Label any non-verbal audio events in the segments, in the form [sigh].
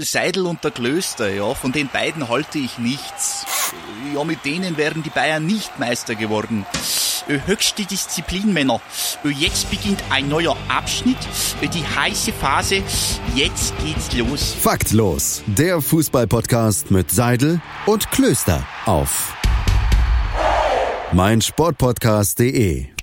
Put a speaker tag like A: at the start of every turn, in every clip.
A: Seidel und der Klöster, ja, von den beiden halte ich nichts. Ja, mit denen wären die Bayern nicht Meister geworden. Höchste Disziplin, Männer. Jetzt beginnt ein neuer Abschnitt, die heiße Phase. Jetzt geht's los.
B: Faktlos, der Fußballpodcast mit Seidel und Klöster auf meinsportpodcast.de.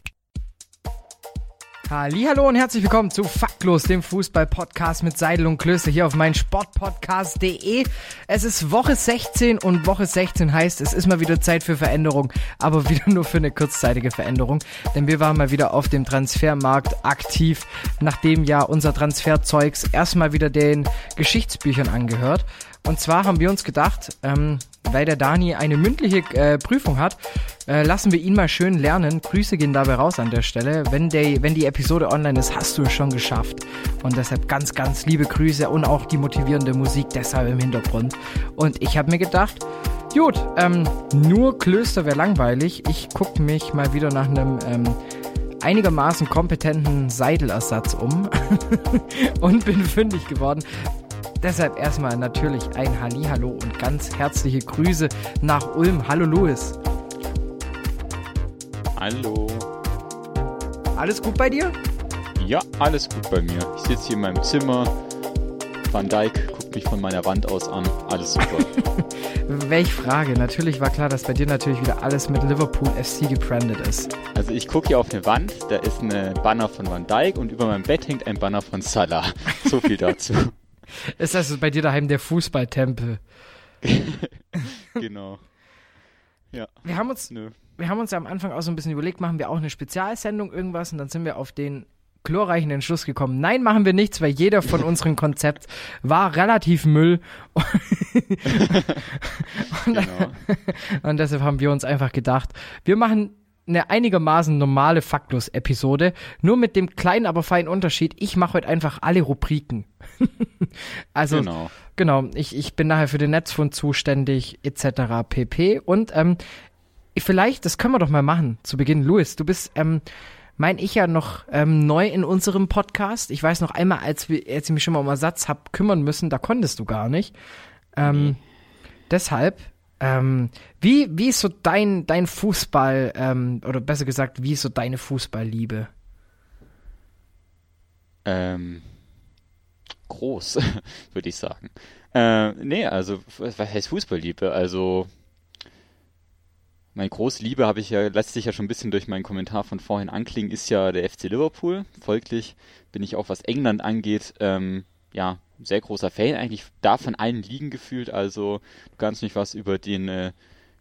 C: Hallo und herzlich willkommen zu Faktlos, dem Fußball-Podcast mit Seidel und Klöster hier auf meinsportpodcast.de. Es ist Woche 16 und Woche 16 heißt, es ist mal wieder Zeit für Veränderung, aber wieder nur für eine kurzzeitige Veränderung, denn wir waren mal wieder auf dem Transfermarkt aktiv, nachdem ja unser Transferzeugs erstmal wieder den Geschichtsbüchern angehört. Und zwar haben wir uns gedacht, ähm, weil der Dani eine mündliche äh, Prüfung hat, äh, lassen wir ihn mal schön lernen. Grüße gehen dabei raus an der Stelle. Wenn, der, wenn die Episode online ist, hast du es schon geschafft. Und deshalb ganz, ganz liebe Grüße und auch die motivierende Musik deshalb im Hintergrund. Und ich habe mir gedacht, gut, ähm, nur Klöster wäre langweilig. Ich gucke mich mal wieder nach einem ähm, einigermaßen kompetenten Seidelersatz um [laughs] und bin fündig geworden. Deshalb erstmal natürlich ein Hallihallo und ganz herzliche Grüße nach Ulm. Hallo Louis.
D: Hallo.
C: Alles gut bei dir?
D: Ja, alles gut bei mir. Ich sitze hier in meinem Zimmer. Van Dijk guckt mich von meiner Wand aus an. Alles super. [laughs]
C: Welch Frage? Natürlich war klar, dass bei dir natürlich wieder alles mit Liverpool FC gebrandet ist.
D: Also ich gucke hier auf eine Wand, da ist ein Banner von Van Dijk und über meinem Bett hängt ein Banner von Salah. So viel dazu. [laughs]
C: ist also bei dir daheim der Fußballtempel. [laughs]
D: genau.
C: Ja. Wir haben uns, Nö. wir haben uns am Anfang auch so ein bisschen überlegt, machen wir auch eine Spezialsendung irgendwas und dann sind wir auf den glorreichen Entschluss gekommen. Nein, machen wir nichts, weil jeder von [laughs] unseren Konzept war relativ Müll. [laughs] und, genau. und deshalb haben wir uns einfach gedacht, wir machen eine einigermaßen normale Faktlos-Episode, nur mit dem kleinen, aber feinen Unterschied, ich mache heute einfach alle Rubriken. [laughs] also, genau, genau ich, ich bin nachher für den Netzfund zuständig, etc. pp. Und ähm, vielleicht, das können wir doch mal machen, zu Beginn. Louis, du bist, ähm, mein ich ja noch ähm, neu in unserem Podcast. Ich weiß noch einmal, als, wir, als ich mich schon mal um Ersatz hab kümmern müssen, da konntest du gar nicht. Ähm, mhm. Deshalb ähm, wie, wie ist so dein, dein Fußball, ähm, oder besser gesagt, wie ist so deine Fußballliebe?
D: Ähm, groß, [laughs] würde ich sagen. Äh, nee, also, was heißt Fußballliebe? Also, meine große Liebe habe ich ja, lässt sich ja schon ein bisschen durch meinen Kommentar von vorhin anklingen, ist ja der FC Liverpool. Folglich bin ich auch, was England angeht, ähm, ja, sehr großer Fan, eigentlich da von allen Ligen gefühlt. Also du kannst mich was über den, äh,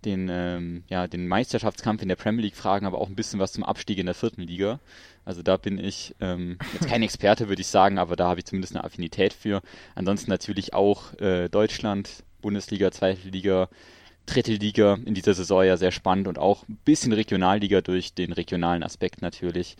D: den, ähm, ja, den Meisterschaftskampf in der Premier League fragen, aber auch ein bisschen was zum Abstieg in der vierten Liga. Also da bin ich ähm, jetzt kein Experte, würde ich sagen, aber da habe ich zumindest eine Affinität für. Ansonsten natürlich auch äh, Deutschland, Bundesliga, zweite Liga, dritte Liga in dieser Saison ja sehr spannend und auch ein bisschen Regionalliga durch den regionalen Aspekt natürlich.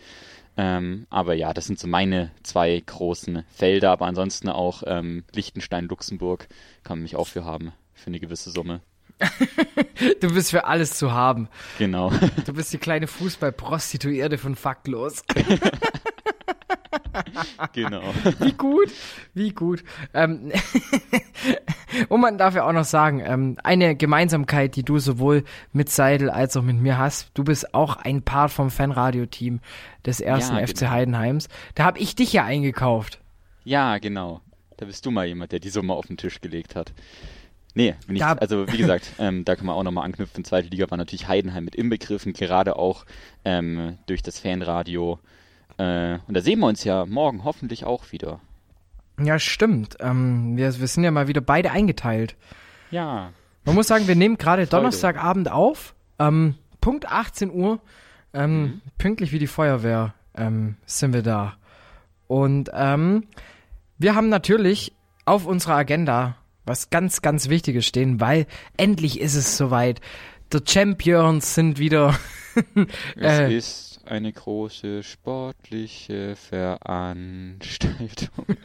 D: Ähm, aber ja, das sind so meine zwei großen Felder. Aber ansonsten auch ähm, Liechtenstein, Luxemburg kann man mich auch für haben, für eine gewisse Summe. [laughs]
C: du bist für alles zu haben.
D: Genau.
C: Du bist die kleine Fußballprostituierte von Faktlos.
D: genau.
C: Wie gut, wie gut. Ähm, [laughs] und man darf ja auch noch sagen, ähm, eine Gemeinsamkeit, die du sowohl mit Seidel als auch mit mir hast, du bist auch ein Part vom Fanradio-Team des ersten ja, FC genau. Heidenheims. Da habe ich dich ja eingekauft.
D: Ja, genau. Da bist du mal jemand, der die Summe auf den Tisch gelegt hat. Nee, bin ich, also wie gesagt, [laughs] ähm, da kann man auch nochmal anknüpfen. Zweite Liga war natürlich Heidenheim mit inbegriffen, gerade auch ähm, durch das Fanradio äh, und da sehen wir uns ja morgen hoffentlich auch wieder.
C: Ja, stimmt. Ähm, wir, wir sind ja mal wieder beide eingeteilt.
D: Ja.
C: Man muss sagen, wir nehmen gerade Donnerstagabend auf. Ähm, Punkt 18 Uhr. Ähm, mhm. Pünktlich wie die Feuerwehr ähm, sind wir da. Und wir haben natürlich auf unserer Agenda was ganz, ganz Wichtiges stehen, weil endlich ist es soweit. Die Champions sind wieder. [laughs]
D: äh, es ist eine große sportliche Veranstaltung. [laughs]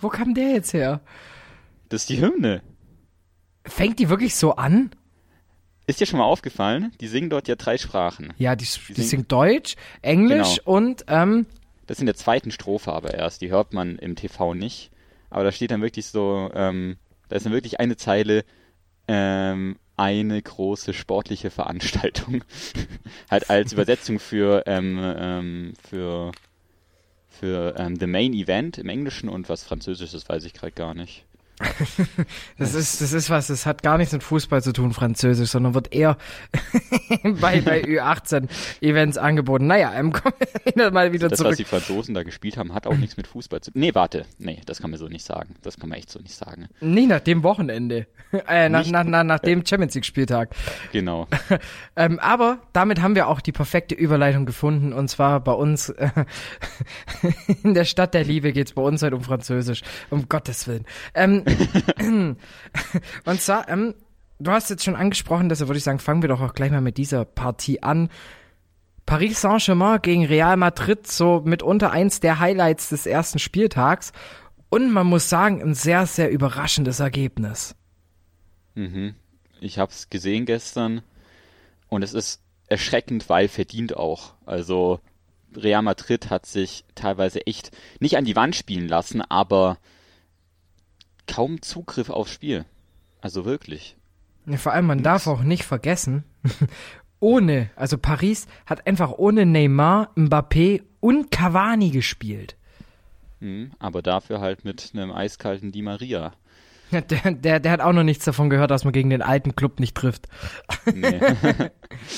C: Wo kam der jetzt her?
D: Das ist die Hymne.
C: Fängt die wirklich so an?
D: Ist dir schon mal aufgefallen? Die singen dort ja drei Sprachen.
C: Ja, die, die, die singen Deutsch, Englisch genau. und ähm,
D: Das ist in der zweiten Strophe aber erst. Die hört man im TV nicht. Aber da steht dann wirklich so, ähm, da ist dann wirklich eine Zeile, ähm, eine große sportliche Veranstaltung. [laughs] halt als Übersetzung für, ähm, ähm, für, für ähm, The Main Event im Englischen und was Französisches weiß ich gerade gar nicht.
C: Das ist, das ist was, das hat gar nichts mit Fußball zu tun, Französisch, sondern wird eher [laughs] bei, bei Ü18-Events angeboten. Naja, ähm, [laughs] kommen wir mal wieder
D: das,
C: zurück.
D: was die Franzosen da gespielt haben, hat auch nichts mit Fußball zu tun. Nee, warte. Nee, das kann man so nicht sagen. Das kann man echt so nicht sagen.
C: Nicht nach dem Wochenende. [laughs] Äh, nach, nach, nach, nach dem Champions League-Spieltag.
D: Genau.
C: ähm, aber damit haben wir auch die perfekte Überleitung gefunden. Und zwar bei uns äh, in der Stadt der Liebe geht's bei uns heute um Französisch. Um Gottes Willen. Ähm, [laughs] und zwar, ähm, du hast jetzt schon angesprochen, deshalb würde ich sagen, fangen wir doch auch gleich mal mit dieser Partie an. Paris Saint-Germain gegen Real Madrid, so mitunter eins der Highlights des ersten Spieltags. Und man muss sagen, ein sehr, sehr überraschendes Ergebnis.
D: Mhm. Ich habe es gesehen gestern und es ist erschreckend, weil verdient auch. Also Real Madrid hat sich teilweise echt nicht an die Wand spielen lassen, aber kaum Zugriff aufs Spiel. Also wirklich.
C: Ja, vor allem, man darf auch nicht vergessen, [laughs] ohne, also Paris hat einfach ohne Neymar, Mbappé und Cavani gespielt.
D: Mhm, aber dafür halt mit einem eiskalten Di Maria.
C: Ja, der, der, der hat auch noch nichts davon gehört, dass man gegen den alten Club nicht trifft.
D: Nee. [laughs]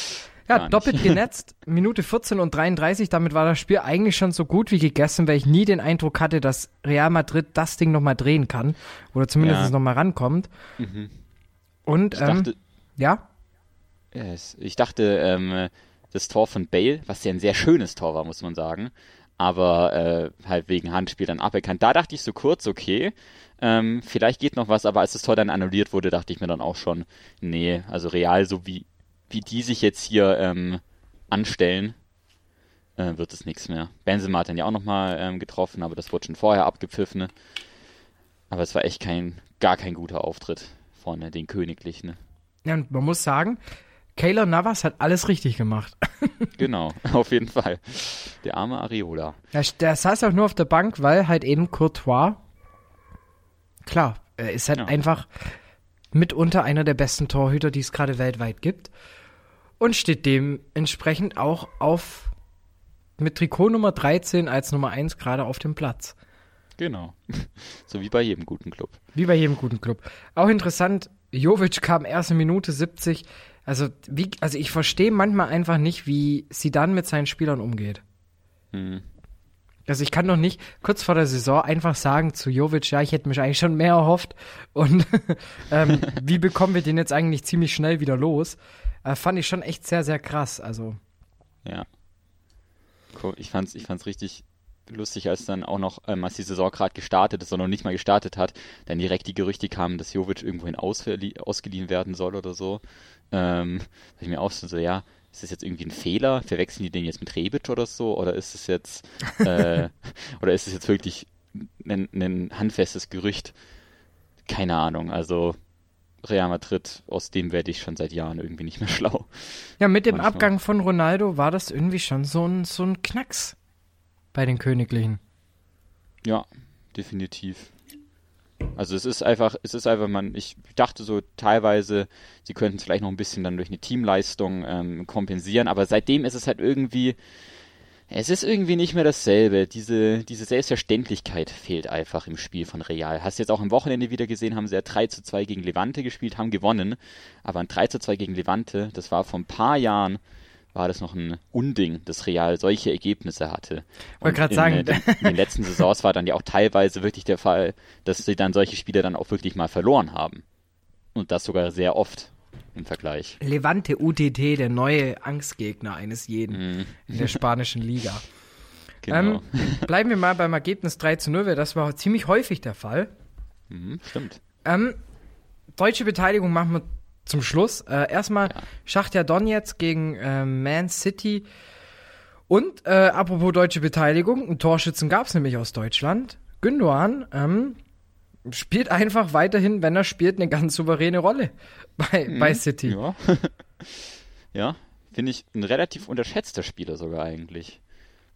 D: [laughs]
C: ja, doppelt [laughs] genetzt, Minute 14 und 33, damit war das Spiel eigentlich schon so gut wie gegessen, weil ich nie den Eindruck hatte, dass Real Madrid das Ding nochmal drehen kann. Oder zumindest
D: Ja.
C: nochmal rankommt.
D: Mhm.
C: Und,
D: Ich
C: ähm,
D: dachte,
C: ja,
D: Yes. Ich dachte, ähm, das Tor von Bale, was ja ein sehr schönes Tor war, muss man sagen, aber äh, halt wegen Handspiel dann aberkannt. Da dachte ich so kurz, okay, ähm, vielleicht geht noch was, aber als das Tor dann annulliert wurde, dachte ich mir dann auch schon, nee, also real, so wie, wie die sich jetzt hier ähm, anstellen, äh, wird es nichts mehr. Benzema hat dann ja auch nochmal ähm, getroffen, aber das wurde schon vorher abgepfiffen. Ne? Aber es war echt kein, gar kein guter Auftritt von den Königlichen. Ne?
C: ja, und man muss sagen, Keylor Navas hat alles richtig gemacht. [laughs]
D: Genau, [laughs] auf jeden Fall. Der arme Areola.
C: Der, der saß auch nur auf der Bank, weil halt eben Courtois, klar, er ist halt
D: Ja.
C: einfach mitunter einer der besten Torhüter, die es gerade weltweit gibt. Und steht dementsprechend auch auf mit Trikot Nummer 13 als Nummer 1 gerade auf dem Platz.
D: Genau. [laughs] So wie bei jedem guten Club.
C: Wie bei jedem guten Club. Auch interessant, Jovic kam erste Minute 70. Also, wie, also ich verstehe manchmal einfach nicht, wie sie dann mit seinen Spielern umgeht.
D: Hm.
C: Also ich kann doch nicht kurz vor der Saison einfach sagen zu Jovic, ja, ich hätte mich eigentlich schon mehr erhofft. Und [laughs] ähm, wie bekommen wir den jetzt eigentlich ziemlich schnell wieder los? Äh, fand ich schon echt sehr, sehr krass. Also,
D: Ja. Cool. Ich fand's, ich fand's richtig lustig, als dann auch noch, ähm, als die Saison gerade gestartet ist, sondern noch nicht mal gestartet hat, dann direkt die Gerüchte kamen, dass Jovic irgendwohin ausgeliehen werden soll oder so. Ähm, hab ich mir auch so, so, ja, ist das jetzt irgendwie ein Fehler? Verwechseln die den jetzt mit Rebic oder so? Oder ist es jetzt, [laughs] äh, oder ist es jetzt wirklich ein, ein handfestes Gerücht? Keine Ahnung. Also Real Madrid, aus dem werde ich schon seit Jahren irgendwie nicht mehr [laughs] schlau.
C: ja, mit dem
D: Manchmal.
C: Abgang von Ronaldo war das irgendwie schon so ein, so ein Knacks bei den Königlichen.
D: Ja, definitiv. Also es ist einfach, es ist einfach, man, ich dachte so teilweise, sie könnten es vielleicht noch ein bisschen dann durch eine Teamleistung ähm, kompensieren, aber seitdem ist es halt irgendwie, es ist irgendwie nicht mehr dasselbe. Diese, diese Selbstverständlichkeit fehlt einfach im Spiel von Real. Hast du jetzt auch am Wochenende wieder gesehen, haben sie ja 3 zu 2 gegen Levante gespielt, haben gewonnen, aber ein 3 zu 2 gegen Levante, das war vor ein paar Jahren, war das noch ein Unding, dass Real solche Ergebnisse hatte.
C: Wollte
D: Und
C: grad
D: in,
C: sagen,
D: äh, den, in den letzten Saisons war dann ja auch teilweise wirklich der Fall, dass sie dann solche Spiele dann auch wirklich mal verloren haben. Und das sogar sehr oft im Vergleich.
C: Levante UTT, der neue Angstgegner eines jeden
D: Mhm.
C: in der spanischen Liga. [laughs]
D: Genau.
C: Ähm, [laughs] bleiben wir mal beim Ergebnis 3 zu 0, weil das war ziemlich häufig der Fall.
D: Mhm, stimmt.
C: Ähm, deutsche Beteiligung machen wir zum Schluss. Äh, erstmal
D: Ja.
C: Schachtja Donetsk gegen äh, Man City. Und äh, apropos deutsche Beteiligung, einen Torschützen gab es nämlich aus Deutschland. Gündogan ähm, spielt einfach weiterhin, wenn er spielt, eine ganz souveräne Rolle [laughs] bei, bei City.
D: Ja. [laughs] ja, finde ich ein relativ unterschätzter Spieler sogar eigentlich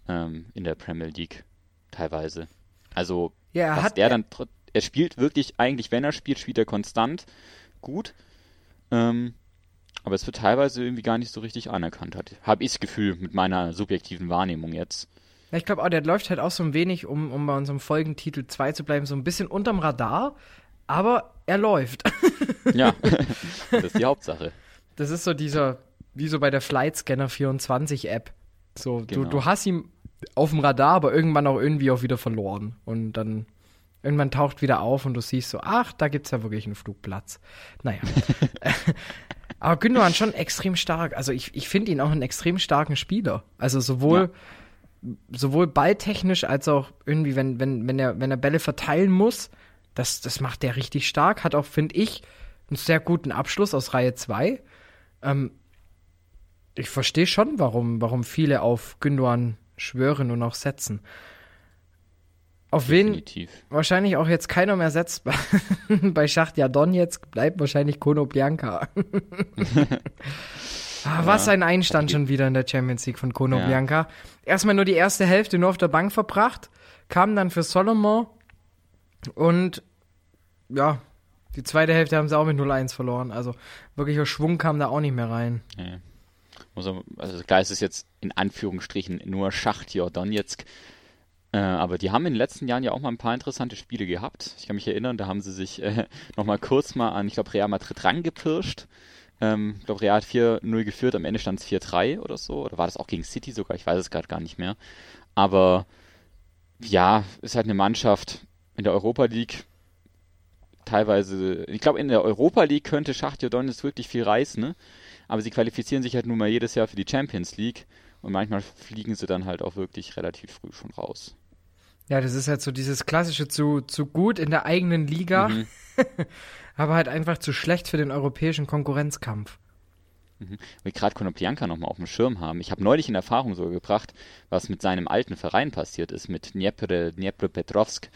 D: ähm, in der Premier League teilweise. Also
C: Ja, er
D: was
C: hat-
D: der dann tr- er spielt wirklich eigentlich, wenn er spielt, spielt er konstant gut. Ähm, aber es wird teilweise irgendwie gar nicht so richtig anerkannt hat. Habe ich das Gefühl mit meiner subjektiven Wahrnehmung jetzt.
C: Ja, ich glaube auch, der läuft halt auch so ein wenig, um, um bei unserem Folgentitel 2 zu bleiben, so ein bisschen unterm Radar, aber er läuft. [laughs]
D: ja, [laughs] das ist die Hauptsache.
C: Das ist so dieser, wie so bei der Flight Scanner 24 App. So, genau. du, du hast ihn auf dem Radar, aber irgendwann auch irgendwie auch wieder verloren. Und dann irgendwann taucht wieder auf und du siehst so, ach, da gibt es ja wirklich einen Flugplatz. Naja. [laughs] aber Gündogan schon extrem stark. Also ich, ich finde ihn auch einen extrem starken Spieler. Also sowohl, ja. Sowohl balltechnisch als auch irgendwie, wenn, wenn, wenn er, wenn er Bälle verteilen muss, das, das macht der richtig stark. Hat auch, finde ich, einen sehr guten Abschluss aus Reihe 2. Ähm, ich verstehe schon, warum, warum viele auf Gündogan schwören und auch setzen. Auf Definitiv. wen wahrscheinlich auch jetzt keiner mehr setzt [laughs] bei, bei Schachtja Donetsk, bleibt wahrscheinlich Kono Bianca. [laughs] [laughs] ah, was ja. ein Einstand schon wieder in der Champions League von Kono ja. Bianca. Erstmal nur die erste Hälfte nur auf der Bank verbracht, kam dann für Solomon und ja, die zweite Hälfte haben sie auch mit 0-1 verloren. Also wirklicher Schwung kam da auch nicht mehr rein.
D: Ja. Also, klar, es ist jetzt in Anführungsstrichen nur Schachtja Donetsk. Äh, aber die haben in den letzten Jahren ja auch mal ein paar interessante Spiele gehabt. Ich kann mich erinnern, da haben sie sich äh, nochmal kurz mal an, ich glaube, Real Madrid rangepirscht. Ähm, ich glaube, Real hat 4-0 geführt, am Ende stand es 4-3 oder so. Oder war das auch gegen City sogar? Ich weiß es gerade gar nicht mehr. Aber ja, ist halt eine Mannschaft in der Europa League. Teilweise, ich glaube, in der Europa League könnte Schachtja Donetsk wirklich viel reißen, ne? aber sie qualifizieren sich halt nun mal jedes Jahr für die Champions League und manchmal fliegen sie dann halt auch wirklich relativ früh schon raus.
C: Ja, das ist halt so dieses klassische zu, zu gut in der eigenen Liga, mhm. [laughs] aber halt einfach zu schlecht für den europäischen Konkurrenzkampf.
D: Mhm. Wir gerade Konoplyanka nochmal auf dem Schirm haben. Ich habe neulich in Erfahrung so gebracht, was mit seinem alten Verein passiert ist, mit Dniepr, Dniepropetrovsk.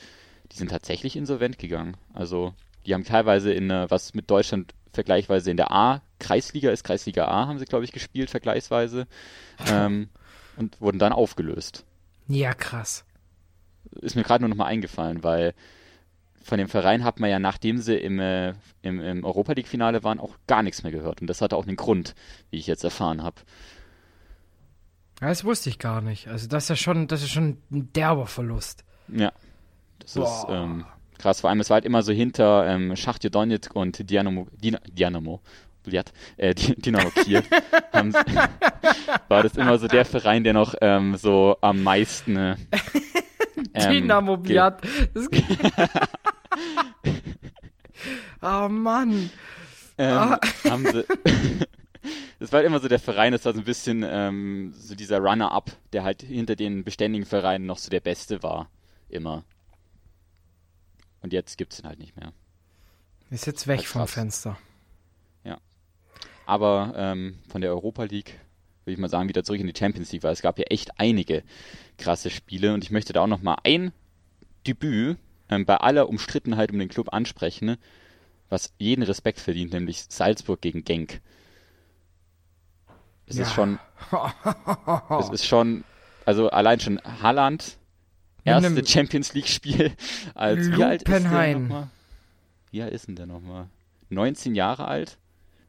D: Die sind tatsächlich insolvent gegangen. Also die haben teilweise in, was mit Deutschland vergleichsweise in der A, Kreisliga ist, Kreisliga A haben sie, glaube ich, gespielt, vergleichsweise. [laughs] Ähm, und wurden dann aufgelöst.
C: Ja, krass.
D: Ist mir gerade nur nochmal eingefallen, weil von dem Verein hat man ja, nachdem sie im, äh, im, im Europa League-Finale waren, auch gar nichts mehr gehört. Und das hatte auch einen Grund, wie ich jetzt erfahren habe.
C: Das wusste ich gar nicht. Also das ist ja schon, das ist schon ein derber Verlust.
D: Ja. Das Boah. ist ähm, krass. Vor allem, es war halt immer so hinter ähm, Schachtje Donetsk und Dynamo, Dynamo, äh, Dynamo Kiew, [laughs] haben, [laughs] war das immer so der Verein, der noch ähm, so am meisten äh, [laughs]
C: ähm, Dynamo Biat. [laughs] oh Mann.
D: Ähm, oh. [laughs] haben sie [laughs] das war halt immer so der Verein, das war so ein bisschen ähm, so dieser Runner-up, der halt hinter den beständigen Vereinen noch so der Beste war. Immer. Und jetzt gibt es ihn halt nicht mehr.
C: Ist jetzt weg vom Fenster.
D: Ja. Aber ähm, von der Europa League würde ich mal sagen, wieder zurück in die Champions League, weil es gab ja echt einige krasse Spiele und ich möchte da auch noch mal ein Debüt ähm, bei aller Umstrittenheit um den Club ansprechen, was jeden Respekt verdient, nämlich Salzburg gegen Genk. Es ja. ist schon, [laughs] es ist schon, also allein schon Haaland, erste Champions League Spiel [laughs] als wie alt ist der nochmal? Wie alt ist denn der nochmal? 19 Jahre alt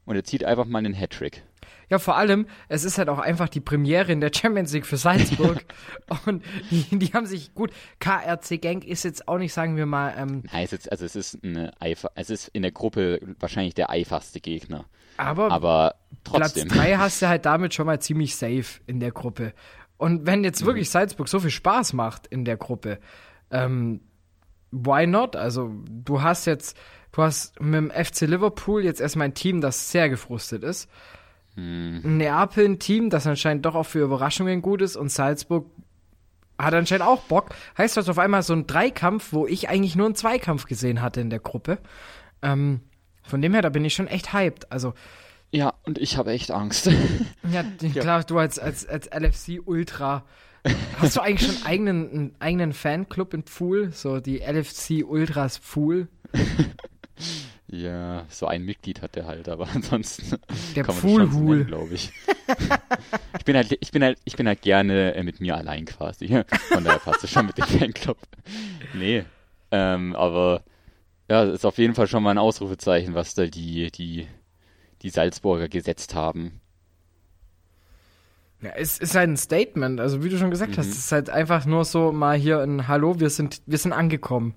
D: und er zieht einfach mal einen Hattrick.
C: Ja, vor allem, es ist halt auch einfach die Premiere in der Champions League für Salzburg. [laughs] und die, die, haben sich gut. KRC Genk ist jetzt auch nicht, sagen wir mal. Ähm,
D: Nein, es ist, also es ist eine es ist in der Gruppe wahrscheinlich der einfachste Gegner.
C: Aber,
D: aber trotzdem.
C: Platz [laughs] 3 hast du halt damit schon mal ziemlich safe in der Gruppe. Und wenn jetzt mhm. wirklich Salzburg so viel Spaß macht in der Gruppe, ähm, why not? Also, du hast jetzt, du hast mit dem FC Liverpool jetzt erstmal ein Team, das sehr gefrustet ist. Mhm. Neapel ein Team, das anscheinend doch auch für Überraschungen gut ist und Salzburg hat anscheinend auch Bock. Heißt das auf einmal so ein Dreikampf, wo ich eigentlich nur einen Zweikampf gesehen hatte in der Gruppe. Ähm, von dem her, da bin ich schon echt hyped. Also,
D: ja, und ich habe echt Angst. [laughs]
C: ja, klar, du als, als, als LFC-Ultra. Hast du eigentlich schon eigenen, einen eigenen Fanclub in Pfuhl? So die LFC Ultras Pfuhl? [laughs]
D: ja, so ein Mitglied hat der halt, aber [laughs] ansonsten
C: der Pfuhlhul,
D: glaube ich. ich bin halt, ich bin halt, ich bin halt gerne äh, mit mir allein quasi. [laughs] Von daher passt es schon mit dem Fanclub. Nee, ähm, aber Ja, ist auf jeden Fall schon mal ein Ausrufezeichen, was da die, die, die Salzburger gesetzt haben.
C: Ja, es ist halt ein Statement. Also wie du schon gesagt
D: Mhm.
C: hast, es ist halt einfach nur so mal hier ein Hallo, wir sind, wir sind angekommen.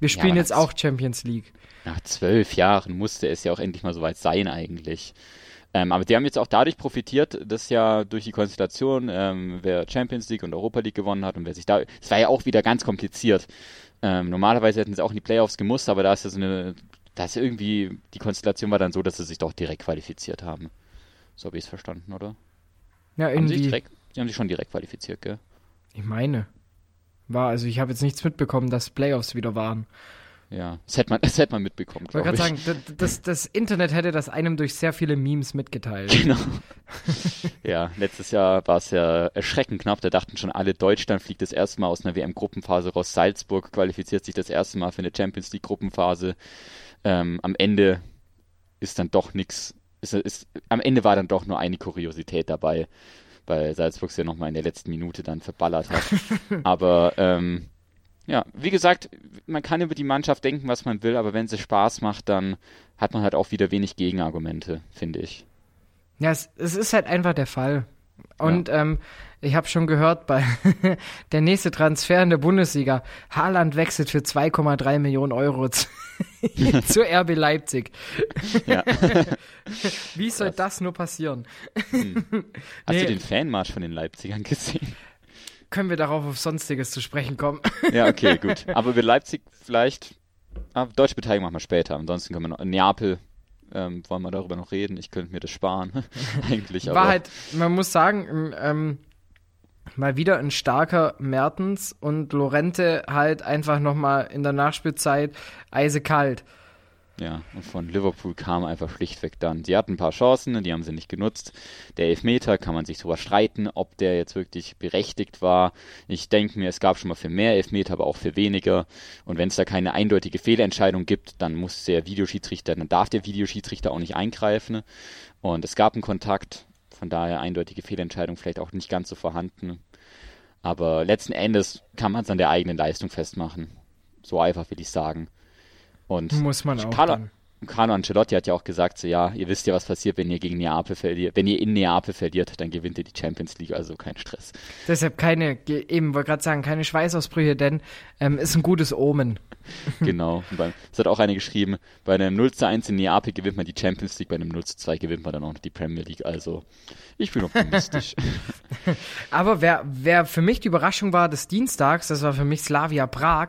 C: Wir spielen
D: aber
C: jetzt auch Champions League.
D: Nach zwölf Jahren musste es ja auch endlich mal soweit sein eigentlich. Ähm, aber die haben jetzt auch dadurch profitiert, dass ja durch die Konstellation, ähm, wer Champions League und Europa League gewonnen hat und wer sich da, es war ja auch wieder ganz kompliziert. Ähm, normalerweise hätten sie auch in die Playoffs gemusst, aber da ist ja so eine, da ist irgendwie, die Konstellation war dann so, dass sie sich doch direkt qualifiziert haben. So habe ich es verstanden, oder?
C: Ja,
D: Haben sie,
C: irgendwie.
D: direkt, die haben sich schon direkt qualifiziert, gell?
C: Ich meine. War, also ich habe jetzt nichts mitbekommen, dass Playoffs wieder waren.
D: Ja, das hätte man, [laughs] das hätte man mitbekommen,
C: Ich wollte
D: glaube ich.
C: gerade sagen, das, das Internet hätte das einem durch sehr viele Memes mitgeteilt.
D: Genau. [laughs] ja, letztes Jahr war es ja erschreckend knapp. Da dachten schon alle, Deutschland fliegt das erste Mal aus einer WM-Gruppenphase raus. Salzburg qualifiziert sich das erste Mal für eine Champions League-Gruppenphase. Ähm, am Ende ist dann doch nichts. Ist, ist, am Ende war dann doch nur eine Kuriosität dabei, weil Salzburg es ja nochmal in der letzten Minute dann verballert hat. [laughs] aber ähm, ja, wie gesagt, man kann über die Mannschaft denken, was man will, aber wenn sie Spaß macht, dann hat man halt auch wieder wenig Gegenargumente, finde ich.
C: Ja, es, es ist halt einfach der Fall. Und ähm, ich habe schon gehört, bei [laughs] der nächste Transfer in der Bundesliga, Haaland wechselt für 2,3 Millionen Euro [laughs] zu, [laughs] zu RB Leipzig.
D: Ja.
C: Wie soll das nur passieren?
D: Hast
C: Nee.
D: du den Fanmarsch von den Leipzigern gesehen?
C: Können wir darauf auf Sonstiges zu sprechen kommen? [laughs]
D: Ja, okay, gut. Aber über Leipzig vielleicht. Ah, deutsche Beteiligung machen wir später. Ansonsten können wir noch. Neapel, ähm, wollen wir darüber noch reden? Ich könnte mir das sparen. [laughs] Eigentlich, aber.
C: War halt, man muss sagen, ähm, mal wieder ein starker Mertens und Lorente halt einfach nochmal in der Nachspielzeit eisekalt.
D: Ja, und von Liverpool kam einfach schlichtweg dann. Die hatten ein paar Chancen, die haben sie nicht genutzt. Der Elfmeter kann man sich drüber streiten, ob der jetzt wirklich berechtigt war. Ich denke mir, es gab schon mal für mehr Elfmeter, aber auch für weniger. Und wenn es da keine eindeutige Fehlentscheidung gibt, dann muss der Videoschiedsrichter, dann darf der Videoschiedsrichter auch nicht eingreifen. Und es gab einen Kontakt, von daher eindeutige Fehlentscheidung vielleicht auch nicht ganz so vorhanden. Aber letzten Endes kann man es an der eigenen Leistung festmachen. So einfach will ich sagen. Und
C: Muss man auch dann.
D: Carlo Ancelotti hat ja auch gesagt, so ja, ihr wisst ja, was passiert, wenn ihr gegen Neapel verliert. Wenn ihr in Neapel verliert, dann gewinnt ihr die Champions League, also kein Stress.
C: Deshalb keine, eben wollte gerade sagen, keine Schweißausbrüche, denn ähm, ist ein gutes Omen. [laughs]
D: genau. Beim, es hat auch einer geschrieben, bei einem 0 zu 1 in Neapel gewinnt man die Champions League, bei einem 0 zu 2 gewinnt man dann auch noch die Premier League. Also ich bin optimistisch. [laughs]
C: Aber wer, wer für mich die Überraschung war des Dienstags, das war für mich Slavia Prag,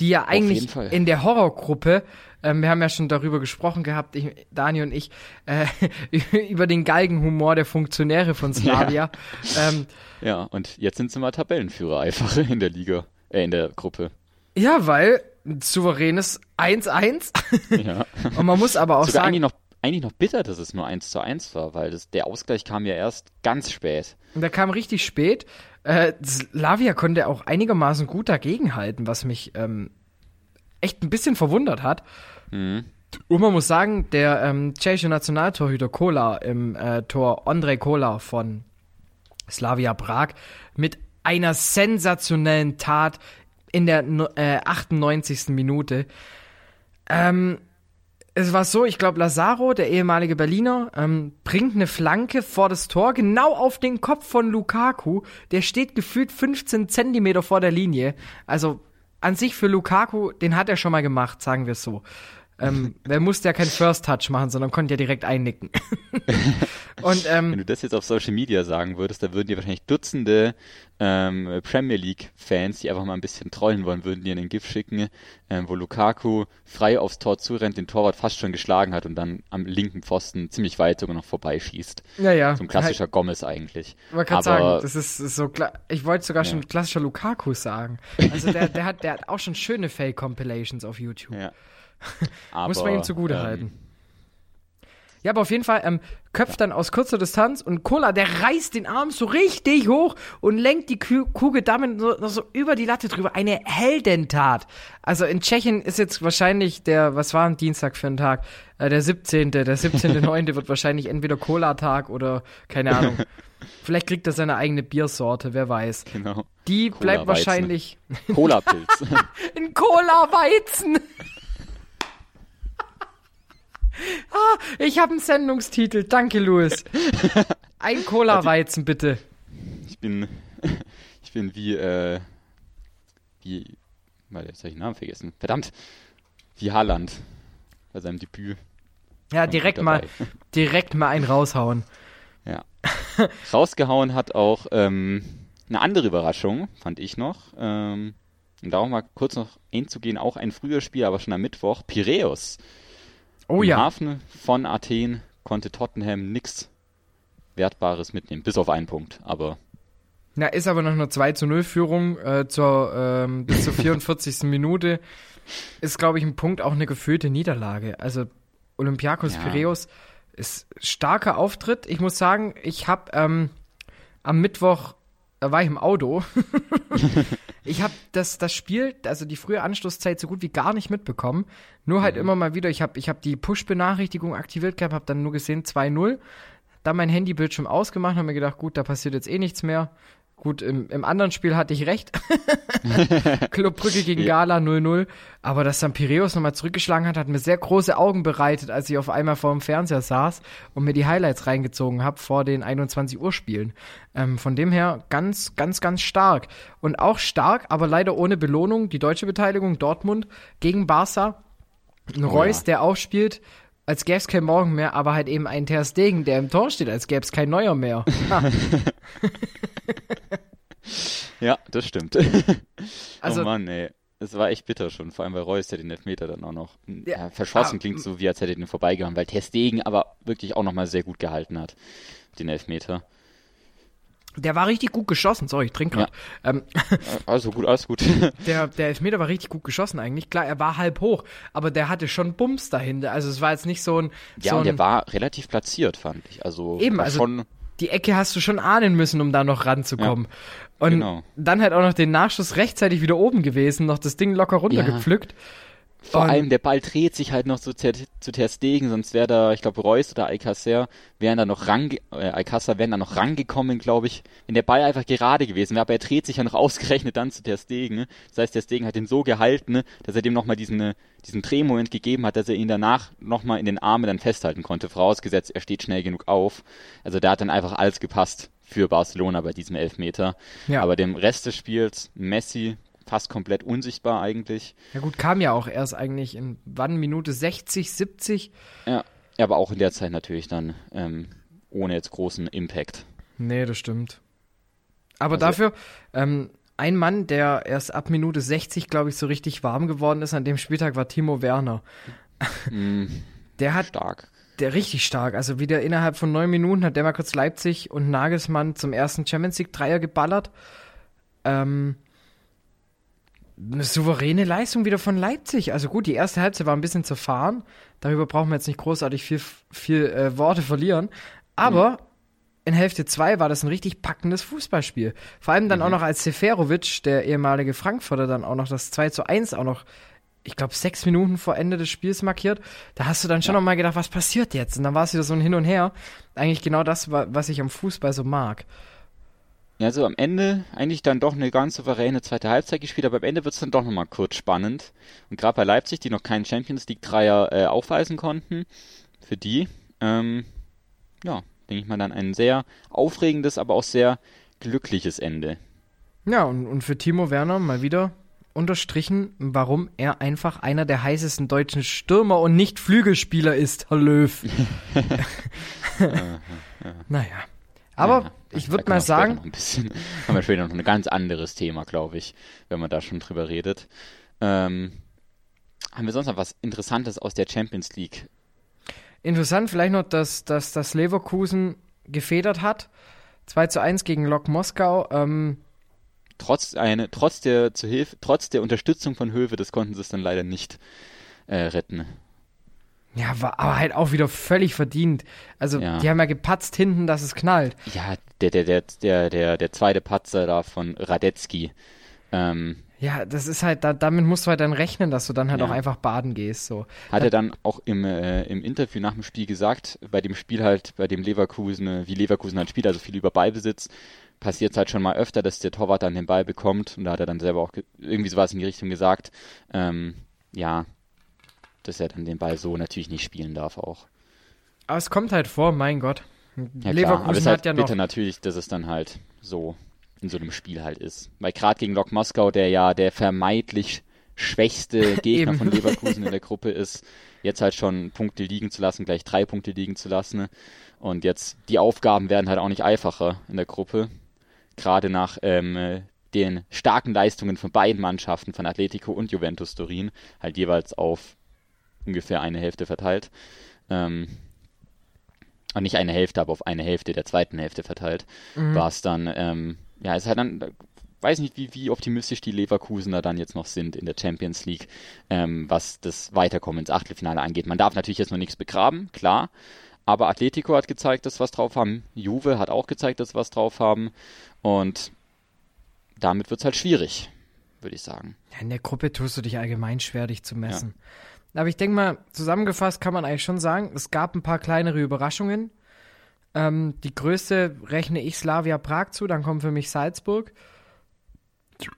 C: die ja eigentlich in der Horrorgruppe, ähm, wir haben ja schon darüber gesprochen gehabt, ich, Dani und ich, äh, [laughs] über den Galgenhumor der Funktionäre von Slavia. [laughs] Ähm,
D: ja, und jetzt sind sie mal Tabellenführer einfach in der Liga, äh, in der Gruppe.
C: ja, weil souveränes 1-1. [laughs]
D: Ja.
C: Und man muss aber auch
D: Sogar
C: sagen,
D: eigentlich noch, eigentlich noch bitter, dass es nur 1 zu 1 war, weil das, der Ausgleich kam ja erst ganz spät.
C: der kam richtig spät. Äh, Slavia konnte auch einigermaßen gut dagegenhalten, was mich ähm, echt ein bisschen verwundert hat.
D: Mhm.
C: Und man muss sagen, der ähm, tschechische Nationaltorhüter Kola im äh, Tor Andrei Kola von Slavia Prag mit einer sensationellen Tat in der äh, 98. Minute. Ähm, es war so, ich glaube, Lazaro, der ehemalige Berliner, ähm, bringt eine Flanke vor das Tor, genau auf den Kopf von Lukaku. Der steht gefühlt 15 Zentimeter vor der Linie. Also an sich für Lukaku, den hat er schon mal gemacht, sagen wir es so. Ähm, er musste ja kein First Touch machen, sondern konnte ja direkt einnicken. [laughs] Und
D: Wenn
C: ähm,
D: du das jetzt auf Social Media sagen würdest, da würden dir wahrscheinlich Dutzende ähm, Premier League-Fans, die einfach mal ein bisschen trollen wollen, würden dir einen GIF schicken, ähm, wo Lukaku frei aufs Tor zurennt, den Torwart fast schon geschlagen hat und dann am linken Pfosten ziemlich weit sogar noch vorbeischießt.
C: ja, ja.
D: So ein klassischer Gomez eigentlich.
C: Ich wollte gerade
D: Aber
C: sagen, das ist ist so klar. Ich wollte sogar
D: Ja.
C: schon klassischer Lukaku sagen. Also der, der, hat, der hat auch schon schöne Fake-Compilations auf YouTube.
D: ja. Aber,
C: Muss man ihm zugute
D: ähm,
C: halten. Ja, aber auf jeden Fall ähm, köpft dann aus kurzer Distanz und Cola, der reißt den Arm so richtig hoch und lenkt die Ku- Kugel damit so, so über die Latte drüber. Eine Heldentat. Also in Tschechien ist jetzt wahrscheinlich der, was war ein Dienstag für ein Tag? Äh, der 17. Der 17.9. [laughs] wird wahrscheinlich entweder Cola-Tag oder keine Ahnung. [laughs] Vielleicht kriegt er seine eigene Biersorte, wer weiß.
D: Genau.
C: Die bleibt wahrscheinlich
D: Cola-Pilz. [laughs]
C: ein Cola-Weizen. Ich habe einen Sendungstitel. Danke, Louis. [laughs] Ein Cola-Weizen, bitte.
D: Ich bin, [laughs] ich bin wie, äh, wie, weil jetzt habe ich den Namen vergessen. Verdammt. Wie Haaland bei seinem Debüt.
C: Ja, direkt mal, direkt mal einen raushauen.
D: Ja. Rausgehauen hat auch ähm, eine andere Überraschung, fand ich noch. Ähm, und darum mal kurz noch einzugehen, auch ein früher Spiel, aber schon am Mittwoch. Piräus.
C: Oh
D: Im
C: ja.
D: Hafen von Athen konnte Tottenham nichts Wertbares mitnehmen, bis auf einen Punkt. Aber
C: Na, ist aber noch eine 2 zu 0 Führung äh, zur, ähm, bis zur [laughs] 44. Minute. Ist, glaube ich, ein Punkt auch eine gefühlte Niederlage. Also Olympiakos
D: Ja.
C: Piräus ist starker Auftritt. Ich muss sagen, ich habe ähm, am Mittwoch, da war ich im Auto. [laughs] [laughs] ich habe das, das Spiel, also die frühe Anschlusszeit so gut wie gar nicht mitbekommen. Nur halt immer mal wieder, ich habe ich hab die Push-Benachrichtigung aktiviert gehabt, habe dann nur gesehen 2-0. Dann mein Handybildschirm ausgemacht, habe mir gedacht, gut, da passiert jetzt eh nichts mehr. Gut, im, im anderen Spiel hatte ich recht. [laughs] Club Brügge gegen Gala 0-0. Aber dass dann Piräus nochmal zurückgeschlagen hat, hat mir sehr große Augen bereitet, als ich auf einmal vor dem Fernseher saß und mir die Highlights reingezogen habe vor den 21 Uhr Spielen. Ähm, von dem her ganz, ganz, ganz stark. Und auch stark, aber leider ohne Belohnung, die deutsche Beteiligung Dortmund gegen Barca. Ein Reus,
D: ja.
C: der auch spielt, als gäbe es kein Morgen mehr, aber halt eben ein Ter Stegen, der im Tor steht, als gäbe es kein Neuer mehr. [laughs] [laughs]
D: Ja, das stimmt. [laughs]
C: Also-
D: oh Mann, ey. Es war echt bitter schon, vor allem bei Reus, der den Elfmeter dann auch noch
C: Ja,
D: ja, verschossen
C: ah,
D: klingt so, wie als hätte er den vorbeigehauen, weil Testegen aber wirklich auch nochmal sehr gut gehalten hat, den Elfmeter.
C: Der war richtig gut geschossen, sorry, ich trinke gerade. Ähm, [laughs]
D: Äh, Also gut, alles gut.
C: der, der Elfmeter war richtig gut geschossen eigentlich. Klar, er war halb hoch, aber der hatte schon Bums dahinter. Also es war jetzt nicht so ein.
D: ja,
C: so
D: und
C: ein,
D: der war relativ platziert, fand ich. Also
C: Eben, also
D: schon
C: die Ecke hast du schon ahnen müssen, um da noch ranzukommen. und
D: genau.
C: dann halt auch noch den Nachschuss rechtzeitig wieder oben gewesen, noch das Ding locker runtergepflückt.
D: Vor
C: Und-
D: allem der Ball dreht sich halt noch so zu, zu Ter Stegen, sonst wäre da, ich glaube Reus oder Alcacer wären da noch range, äh, Alcacer wären da noch rangekommen, glaube ich, wenn der Ball einfach gerade gewesen wäre, aber er dreht sich ja noch [laughs] ausgerechnet dann zu Ter Stegen. Das heißt, Ter Stegen hat ihn so gehalten, ne, dass er dem nochmal diesen, äh, diesen Drehmoment gegeben hat, dass er ihn danach nochmal in den Armen dann festhalten konnte, vorausgesetzt, er steht schnell genug auf. Also da hat dann einfach alles gepasst für Barcelona bei diesem Elfmeter.
C: Ja.
D: Aber dem Rest des Spiels, Messi fast komplett unsichtbar eigentlich.
C: Ja gut, kam ja auch erst eigentlich in wann Minute 60, 70.
D: Ja, aber auch in der Zeit natürlich dann ähm, ohne jetzt großen Impact.
C: Nee, das stimmt. Aber
D: Also-
C: dafür, ähm, ein Mann, der erst ab Minute 60, glaube ich, so richtig warm geworden ist an dem Spieltag, war Timo Werner.
D: Mm, [laughs]
C: Der hat
D: stark.
C: der richtig stark. Also wieder innerhalb von neun Minuten hat der mal kurz Leipzig und Nagelsmann zum ersten Champions League Dreier geballert. Ähm, eine souveräne Leistung wieder von Leipzig. Also gut, die erste Halbzeit war ein bisschen zerfahren. Darüber brauchen wir jetzt nicht großartig viel, viel äh, Worte verlieren. Aber in Hälfte 2 war das ein richtig packendes Fußballspiel. Vor allem dann auch noch als Seferovic, der ehemalige Frankfurter, dann auch noch das 2 zu 1 auch noch, ich glaube, sechs Minuten vor Ende des Spiels markiert. Da hast du dann schon noch mal gedacht, was passiert jetzt? Und dann war es wieder so ein Hin und Her. Eigentlich genau das, wa- was ich am Fußball so mag.
D: Ja, also am Ende eigentlich dann doch eine ganz souveräne zweite Halbzeit gespielt, aber am Ende wird es dann doch nochmal kurz spannend. Und gerade bei Leipzig, die noch keinen Champions League Dreier äh, aufweisen konnten, für die, ähm, ja, denke ich mal dann ein sehr aufregendes, aber auch sehr glückliches Ende.
C: Ja, und, und für Timo Werner mal wieder unterstrichen, warum er einfach einer der heißesten deutschen Stürmer und nicht Flügelspieler ist, Herr Löw. [laughs] [laughs] [laughs] naja. Aber
D: Ja,
C: ich würde mal sagen,
D: Noch ein bisschen, [laughs] haben wir später noch ein ganz anderes Thema, glaube ich, wenn man da schon drüber redet. Ähm, haben wir sonst noch was Interessantes aus der Champions League?
C: interessant vielleicht noch, dass, dass das Leverkusen gefedert hat. 2 zu 1 gegen Lok Moskau. Ähm,
D: Trotz, eine, trotz, der, zu Hilfe, trotz der Unterstützung von Höwe, das konnten sie es dann leider nicht äh, retten.
C: Ja, war aber halt auch wieder völlig verdient. Also,
D: Ja.
C: die haben ja gepatzt hinten, dass es knallt.
D: Ja, der, der, der, der, der, der zweite Patzer da von Radetzky. Ähm,
C: Ja, das ist halt, da, damit musst du halt dann rechnen, dass du dann halt
D: Ja.
C: auch einfach baden gehst. So.
D: hat er dann auch im, äh, im Interview nach dem Spiel gesagt, bei dem Spiel halt, bei dem Leverkusen, äh, wie Leverkusen halt spielt, also viel über Ballbesitz, passiert es halt schon mal öfter, dass der Torwart dann den Ball bekommt und da hat er dann selber auch ge- irgendwie sowas in die Richtung gesagt, ähm, ja, dass er dann den Ball so natürlich nicht spielen darf auch.
C: Aber es kommt halt vor, mein Gott.
D: Ja,
C: Leverkusen
D: aber es halt
C: hat ja
D: bitter
C: noch.
D: natürlich, dass es dann halt so in so einem Spiel halt ist. Weil gerade gegen Lok Moskau, der ja der vermeintlich schwächste [laughs] Gegner von Leverkusen in der [laughs] Gruppe ist, jetzt halt schon Punkte liegen zu lassen, gleich drei Punkte liegen zu lassen. Und jetzt die Aufgaben werden halt auch nicht einfacher in der Gruppe. Gerade nach ähm, äh, den starken Leistungen von beiden Mannschaften, von Atletico und Juventus Turin, halt jeweils auf ungefähr eine Hälfte verteilt. Ähm, und nicht eine Hälfte, aber auf eine Hälfte der zweiten Hälfte verteilt, war es dann, ähm, ja, es ist halt dann, weiß nicht, wie, wie optimistisch die Leverkusener dann jetzt noch sind in der Champions League, ähm, was das Weiterkommen ins Achtelfinale angeht. Man darf natürlich jetzt noch nichts begraben, klar, aber Atletico hat gezeigt, dass was drauf haben, Juve hat auch gezeigt, dass was drauf haben und damit wird es halt schwierig, würde ich sagen.
C: Ja, in der Gruppe tust du dich allgemein schwer, dich zu messen. Aber ich denke mal, zusammengefasst kann man eigentlich schon sagen, es gab ein paar kleinere Überraschungen. Ähm, die größte rechne ich Slavia Prag zu, dann kommt für mich Salzburg.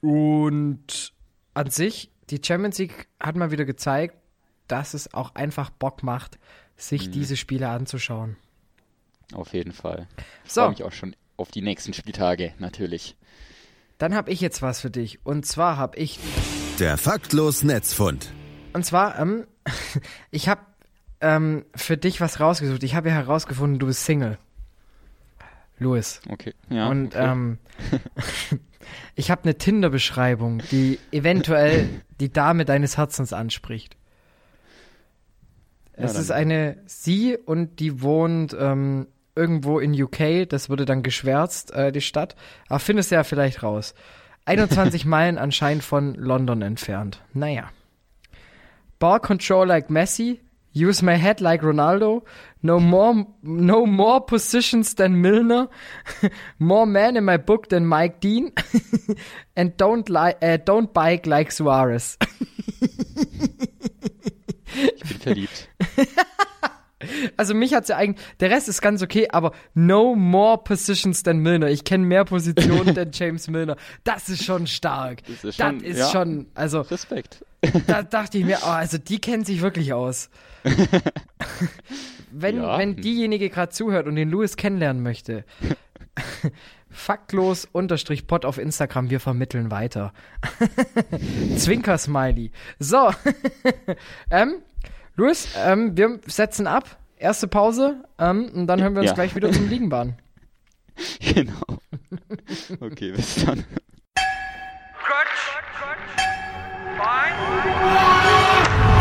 C: Und an sich, die Champions League hat mal wieder gezeigt, dass es auch einfach Bock macht, sich diese Spiele anzuschauen.
D: Auf jeden Fall. Ich
C: So.
D: freue mich auch schon auf die nächsten Spieltage, natürlich.
C: Dann habe ich jetzt was für dich. Und zwar habe ich
B: Der faktlos Netzfund.
C: Und zwar, ähm, [laughs] ich habe ähm, für dich was rausgesucht. Ich habe ja herausgefunden, du bist Single. Louis.
D: Okay. Ja,
C: Und
D: okay.
C: ähm, [laughs] ich habe eine Tinder-Beschreibung, die eventuell die Dame deines Herzens anspricht.
D: Ja,
C: es
D: dann-
C: ist eine sie und die wohnt ähm, irgendwo in UK. Das wurde dann geschwärzt, äh, die Stadt. Aber findest du ja vielleicht raus. 21 [laughs] Meilen anscheinend von London entfernt. Naja. Ball control like Messi. Use my head like Ronaldo. No more, no more positions than Milner. [laughs] more men in my book than Mike Dean. [laughs] And don't li äh, don't bike like Suarez.
D: ich bin verliebt. [laughs]
C: Also mich hat's ja eigentlich, der Rest ist ganz okay, aber no more positions than Milner. Ich kenne mehr Positionen than James Milner. Das ist schon stark.
D: Das ist schon-
C: ist
D: ja.
C: schon, also
D: Respekt.
C: Da dachte ich mir, oh, also die kennt sich wirklich aus. [laughs] wenn,
D: Ja.
C: wenn diejenige gerade zuhört und den Louis kennenlernen möchte, [laughs] faktlos unterstrich Pod auf Instagram, wir vermitteln weiter. [laughs] Zwinker-Smiley. So, ähm, Louis, ähm, wir setzen ab. Erste Pause ähm, und dann hören wir uns
D: Ja.
C: gleich wieder zum Liegenbahn.
D: Genau. Okay, bis dann.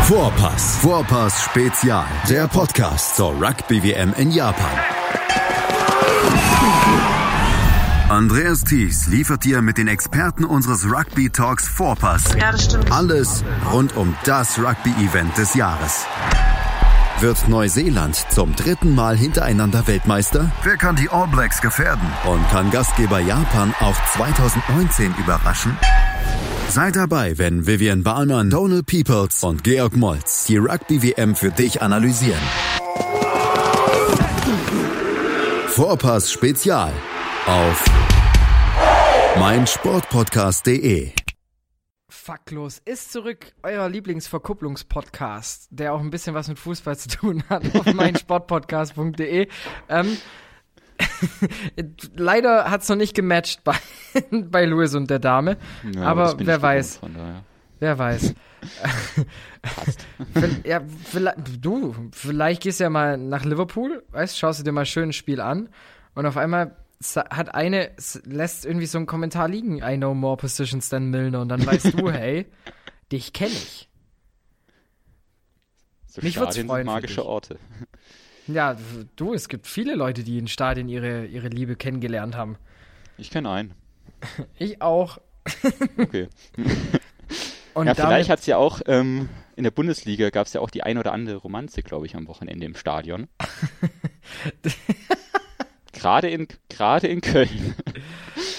B: Vorpass. Vorpass Spezial. Der Podcast zur Rugby WM in Japan. Andreas Thies liefert dir mit den Experten unseres Rugby Talks Vorpass
E: Ja, das stimmt.
B: alles rund um das Rugby-Event des Jahres. Wird Neuseeland zum dritten Mal hintereinander Weltmeister? Wer kann die All Blacks gefährden? Und kann Gastgeber Japan auch 2019 überraschen? Seid dabei, wenn Vivian Bahlmann, Donald Peoples und Georg Moltz die Rugby-WM für dich analysieren. Vorpass Spezial auf meinsportpodcast.de.
C: Faktlos ist zurück, euer Lieblingsverkupplungspodcast, der auch ein bisschen was mit Fußball zu tun hat, auf [laughs] meinsportpodcast.de. Ähm, [laughs] leider hat's noch nicht gematcht bei, [laughs] bei Louis und der Dame,
D: Ja,
C: aber
D: bin
C: wer weiß,
D: Von daher.
C: wer weiß. [laughs] Ja, vielleicht, du, vielleicht gehst du ja mal nach Liverpool, weißt, schaust du dir mal schön ein Spiel an und auf einmal hat eine, lässt irgendwie so einen Kommentar liegen, I know more positions than Milner und dann weißt du, hey, dich kenne ich.
D: So
C: Mich
D: Stadien
C: freuen
D: magische. Orte.
C: Ja, du, es gibt viele Leute, die in Stadien ihre, ihre Liebe kennengelernt haben.
D: Ich kenne einen. [laughs]
C: Ich auch.
D: Okay. [laughs]
C: Und
D: ja, vielleicht hat es ja auch ähm, in der Bundesliga gab es ja auch die ein oder andere Romanze, glaube ich, am Wochenende im Stadion. [laughs] gerade in gerade in Köln.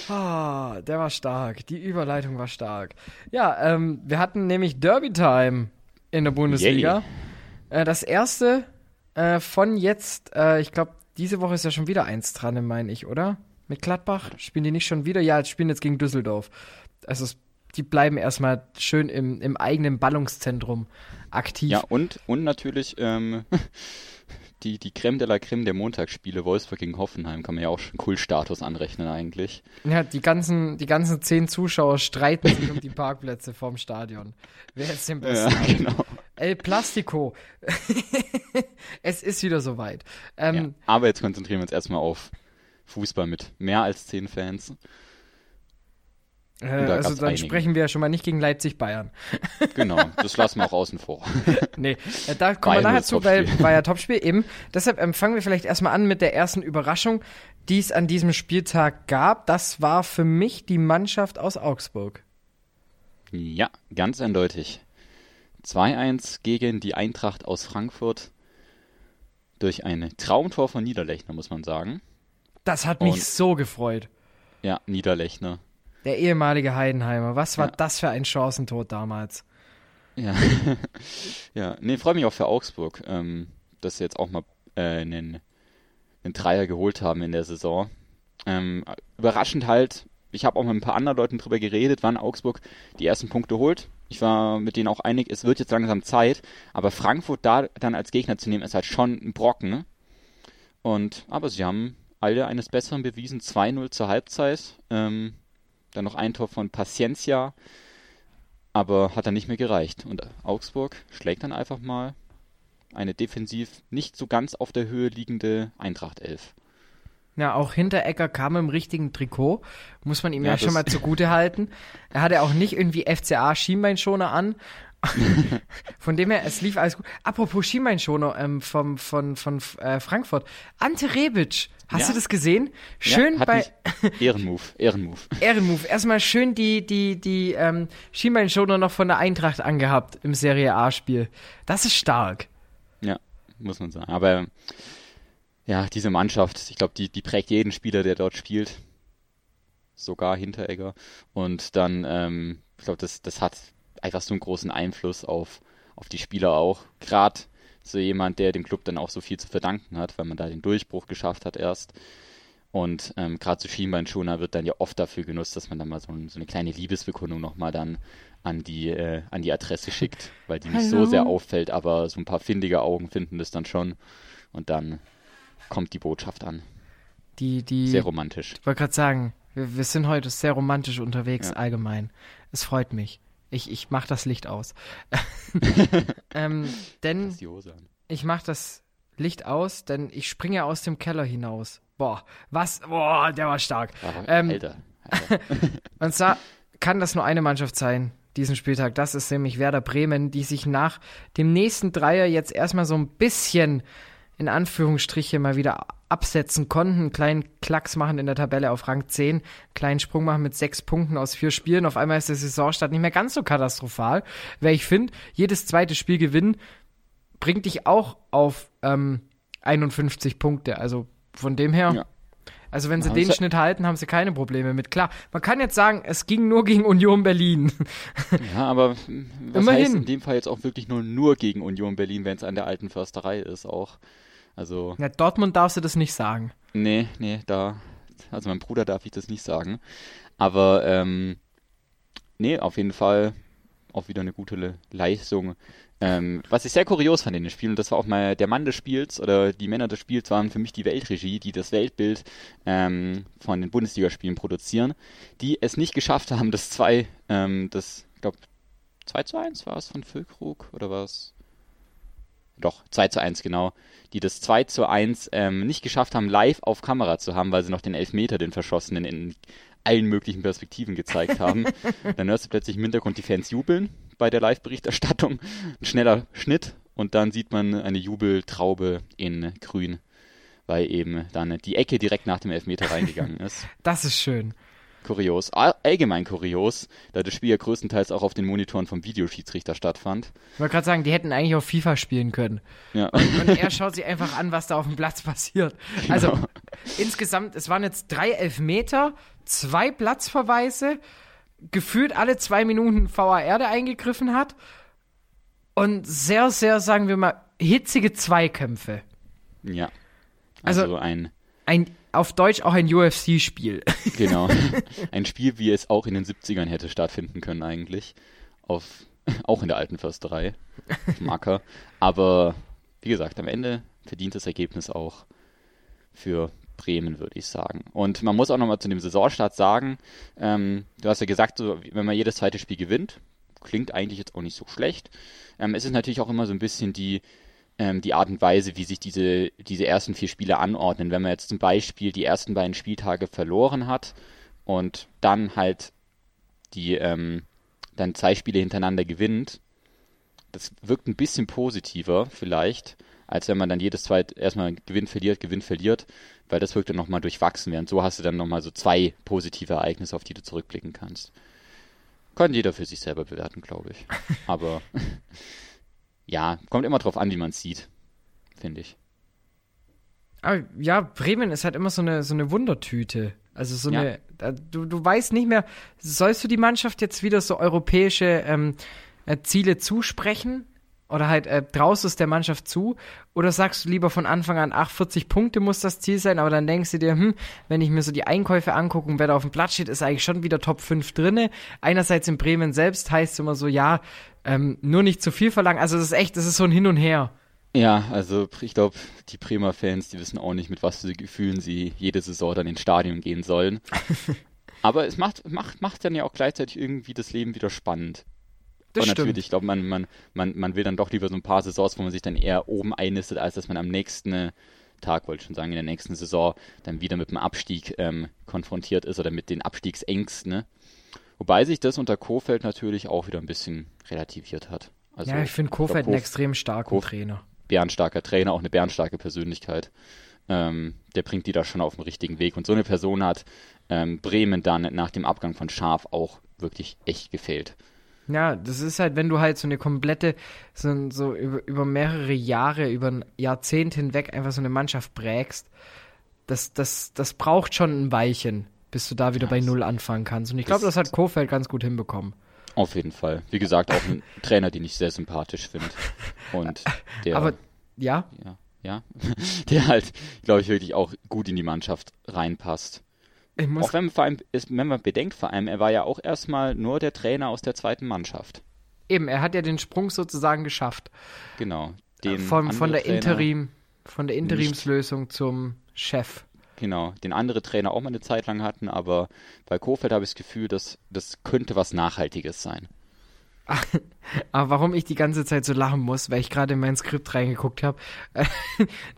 C: Ah, der war stark. Die Überleitung war stark. Ja, ähm, wir hatten nämlich Derby Time in der Bundesliga. Äh, das erste äh, von jetzt, äh, ich glaube, diese Woche ist ja schon wieder eins dran, meine ich, oder? Mit Gladbach? Spielen die nicht schon wieder? Ja, jetzt spielen jetzt gegen Düsseldorf. Also es, die bleiben erstmal schön im, im eigenen Ballungszentrum aktiv.
D: Ja, und, und natürlich ähm, [laughs] die, die Creme de la Creme der Montagsspiele, Wolfsburg gegen Hoffenheim, kann man ja auch schon Kultstatus anrechnen eigentlich.
C: Ja, die ganzen, die ganzen zehn Zuschauer streiten sich um die Parkplätze vorm Stadion. Wer ist den besten? Ja, [laughs] genau. El Plastico. [laughs] es ist wieder soweit.
D: Ähm, ja, aber jetzt konzentrieren wir uns erstmal auf Fußball mit mehr als zehn Fans.
C: Äh, also dann einige. sprechen wir ja schon mal nicht gegen Leipzig-Bayern. [laughs]
D: Genau, das lassen wir auch außen vor. [laughs]
C: nee, äh, da kommen wir nachher zu, weil war ja Topspiel eben. Deshalb ähm, fangen wir vielleicht erstmal an mit der ersten Überraschung, die es an diesem Spieltag gab. Das war für mich die Mannschaft aus Augsburg.
D: Ja, ganz eindeutig. 2-1 gegen die Eintracht aus Frankfurt durch ein Traumtor von Niederlechner, muss man sagen.
C: Das hat mich Und, so gefreut.
D: Ja, Niederlechner.
C: Der ehemalige Heidenheimer. Was war ja. das für ein Chancentod damals?
D: Ja, [laughs] ja. Nee, freue mich auch für Augsburg, ähm, dass sie jetzt auch mal äh, einen, einen Dreier geholt haben in der Saison. Ähm, überraschend halt, ich habe auch mit ein paar anderen Leuten drüber geredet, wann Augsburg die ersten Punkte holt. Ich war mit denen auch einig, es wird jetzt langsam Zeit, aber Frankfurt da dann als Gegner zu nehmen, ist halt schon ein Brocken. Ne? Und, aber sie haben alle eines Besseren bewiesen, 2-0 zur Halbzeit. Ähm, dann noch ein Tor von Paciencia, aber hat dann nicht mehr gereicht. Und Augsburg schlägt dann einfach mal eine defensiv nicht so ganz auf der Höhe liegende Eintracht 11.
C: Ja, auch Hinteregger kam im richtigen Trikot, muss man ihm ja, ja schon mal zugute halten. Er hatte auch nicht irgendwie FCA Schienbeinschoner an. [laughs] von dem her, es lief alles gut. Apropos Schienbeinschoner ähm, vom, von, von äh, Frankfurt. Ante Rebic Hast ja. du das gesehen? Schön ja, bei.
D: Ehrenmove, Ehrenmove. [laughs]
C: Ehrenmove. Erstmal schön die, die, die ähm, Schienbeinschoner noch von der Eintracht angehabt im Serie A-Spiel. Das ist stark.
D: Ja, muss man sagen. Aber ja, diese Mannschaft, ich glaube, die, die prägt jeden Spieler, der dort spielt. Sogar Hinteregger. Und dann, ähm, ich glaube, das, das hat einfach so einen großen Einfluss auf, auf die Spieler auch. Gerade so jemand, der dem Club dann auch so viel zu verdanken hat, weil man da den Durchbruch geschafft hat erst. Und ähm, gerade so Schienbeinschoner wird dann ja oft dafür genutzt, dass man dann mal so, so eine kleine Liebesbekundung nochmal dann an die, äh, an die Adresse schickt, weil die nicht Hallo? so sehr auffällt, aber so ein paar findige Augen finden das dann schon. Und dann kommt die Botschaft an.
C: Die, die,
D: sehr romantisch.
C: Ich wollte gerade sagen, wir, wir, sind heute sehr romantisch unterwegs ja. allgemein. Es freut mich. Ich, ich mach das Licht aus. [laughs] [laughs] ähm, denn ich mach das Licht aus, denn ich springe aus dem Keller hinaus. Boah, was? Boah, der war stark. Ähm, Alter. Alter. [laughs] und zwar kann das nur eine Mannschaft sein, diesen Spieltag. Das ist nämlich Werder Bremen, die sich nach dem nächsten Dreier jetzt erstmal so ein bisschen in Anführungsstriche mal wieder absetzen konnten, einen kleinen Klacks machen in der Tabelle auf Rang 10, kleinen Sprung machen mit sechs Punkten aus vier Spielen. Auf einmal ist der Saisonstart nicht mehr ganz so katastrophal, weil ich finde, jedes zweite Spiel gewinnen bringt dich auch auf ähm, 51 Punkte. Also von dem her. Ja. Also wenn sie ja, den Schnitt halten, haben sie keine Probleme mit. Klar, man kann jetzt sagen, es ging nur gegen Union Berlin. [laughs]
D: Ja, aber was Immerhin. heißt in dem Fall jetzt auch wirklich nur nur gegen Union Berlin, wenn es an der alten Försterei ist auch. Also.
C: Ja, Dortmund darfst du das nicht sagen.
D: Nee, nee, da. Also meinem Bruder darf ich das nicht sagen. Aber ähm, nee, auf jeden Fall auch wieder eine gute Leistung. Ähm, was ich sehr kurios fand in den Spielen, und das war auch mal der Mann des Spiels oder die Männer des Spiels waren für mich die Weltregie, die das Weltbild ähm, von den Bundesligaspielen produzieren, die es nicht geschafft haben, das 2, ähm, das, ich glaube, 2 zu 1 war es von Füllkrug oder war es? Doch, 2 zu 1, genau die das 2 zu 1 ähm, nicht geschafft haben, live auf Kamera zu haben, weil sie noch den Elfmeter, den Verschossenen, in allen möglichen Perspektiven gezeigt haben. [laughs] dann hörst du plötzlich im Hintergrund die Fans jubeln bei der Live-Berichterstattung. Ein schneller Schnitt und dann sieht man eine Jubeltraube in grün, weil eben dann die Ecke direkt nach dem Elfmeter reingegangen [laughs] ist.
C: Das ist schön
D: kurios, allgemein kurios, da das Spiel ja größtenteils auch auf den Monitoren vom Videoschiedsrichter stattfand.
C: Ich wollte gerade sagen, die hätten eigentlich auf FIFA spielen können. Ja. Und, und, er schaut sich einfach an, was da auf dem Platz passiert. Genau. Also insgesamt, es waren jetzt drei Elfmeter, zwei Platzverweise, gefühlt alle zwei Minuten VAR, der eingegriffen hat. Und sehr, sehr, sagen wir mal, hitzige Zweikämpfe.
D: Ja. Also, also ein
C: ein auf Deutsch auch ein UFC-Spiel. [laughs]
D: Genau. Ein Spiel, wie es auch in den 70ern hätte stattfinden können, eigentlich. Auf, auch in der alten Försterei. Auf Acker. Aber wie gesagt, am Ende verdientes Ergebnis auch für Bremen, würde ich sagen. Und man muss auch nochmal zu dem Saisonstart sagen, ähm, du hast ja gesagt, so, wenn man jedes zweite Spiel gewinnt, klingt eigentlich jetzt auch nicht so schlecht. Ähm, es ist natürlich auch immer so ein bisschen die, ähm, die Art und Weise, wie sich diese, diese ersten vier Spiele anordnen. Wenn man jetzt zum Beispiel die ersten beiden Spieltage verloren hat und dann halt die ähm, dann zwei Spiele hintereinander gewinnt, das wirkt ein bisschen positiver vielleicht, als wenn man dann jedes zweite erstmal Gewinn verliert, Gewinn verliert, weil das wirkt dann nochmal durchwachsen, während so hast du dann nochmal so zwei positive Ereignisse, auf die du zurückblicken kannst. Kann jeder für sich selber bewerten, glaube ich. [laughs] Aber [laughs] ja, kommt immer drauf an, wie man es sieht, finde ich.
C: Aber ja, Bremen ist halt immer so eine, so eine Wundertüte. Also so ja. eine, du, du weißt nicht mehr, sollst du die Mannschaft jetzt wieder so europäische ähm, äh, Ziele zusprechen? Oder halt äh, traust du es der Mannschaft zu? Oder sagst du lieber von Anfang an, ach, 40 Punkte muss das Ziel sein, aber dann denkst du dir, hm, wenn ich mir so die Einkäufe angucke und wer da auf dem Platz steht, ist eigentlich schon wieder Top 5 drinne. Einerseits in Bremen selbst heißt es immer so, ja, ähm, nur nicht zu viel verlangen. Also das ist echt, das ist so ein Hin und Her.
D: Ja, also ich glaube, die Bremer Fans, die wissen auch nicht, mit was für Gefühlen sie jede Saison dann ins Stadion gehen sollen. [laughs] Aber es macht, macht, macht dann ja auch gleichzeitig irgendwie das Leben wieder spannend. Das und natürlich, ich glaube, man, man, man, man will dann doch lieber so ein paar Saisons, wo man sich dann eher oben einnistet, als dass man am nächsten Tag, wollte ich schon sagen, in der nächsten Saison dann wieder mit dem Abstieg ähm, konfrontiert ist oder mit den Abstiegsängsten. Ne? Wobei sich das unter Kofeld natürlich auch wieder ein bisschen relativiert hat.
C: Also, ja, ich finde Kofeld einen extrem starken Kof Trainer.
D: Bärenstarker Trainer, auch eine bärenstarke Persönlichkeit. Ähm, der bringt die da schon auf den richtigen Weg. Und so eine Person hat ähm, Bremen dann nach dem Abgang von Schaf auch wirklich echt gefehlt.
C: Ja, das ist halt, wenn du halt so eine komplette, so, so über, über mehrere Jahre, über ein Jahrzehnt hinweg einfach so eine Mannschaft prägst, das, das, das braucht schon ein Weilchen, bis du da wieder ja, bei Null anfangen kannst. Und ich glaube, das hat Kofeld ganz gut hinbekommen.
D: Auf jeden Fall. Wie gesagt, auch ein [laughs] Trainer, den ich sehr sympathisch finde. Und der.
C: Aber, ja?
D: Ja, ja. [laughs] Der halt, glaube ich, wirklich auch gut in die Mannschaft reinpasst. Auch wenn man, vor allem, wenn man bedenkt, vor allem, er war ja auch erstmal nur der Trainer aus der zweiten Mannschaft.
C: Eben, er hat ja den Sprung sozusagen geschafft.
D: Genau.
C: Den von, von der Interim, von der Interimslösung zum Chef.
D: Genau, den andere Trainer auch mal eine Zeit lang hatten, aber bei Kofeld habe ich das Gefühl, dass das könnte was Nachhaltiges sein. [laughs]
C: aber warum ich die ganze Zeit so lachen muss, weil ich gerade in mein Skript reingeguckt habe, [laughs] da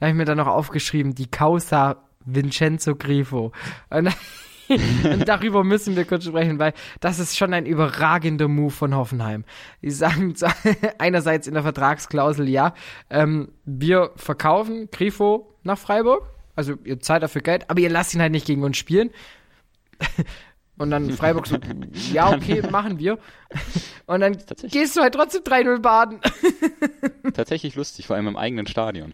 C: habe ich mir dann noch aufgeschrieben, die Causa Vincenzo Grifo. Und, [laughs] und darüber müssen wir kurz sprechen, weil das ist schon ein überragender Move von Hoffenheim. Die sagen [laughs] einerseits in der Vertragsklausel, ja, ähm, wir verkaufen Grifo nach Freiburg, also ihr zahlt dafür Geld, aber ihr lasst ihn halt nicht gegen uns spielen. [laughs] Und dann Freiburg so, ja, okay, machen wir. Und dann gehst du halt trotzdem 3-0 baden.
D: Tatsächlich lustig, vor allem im eigenen Stadion.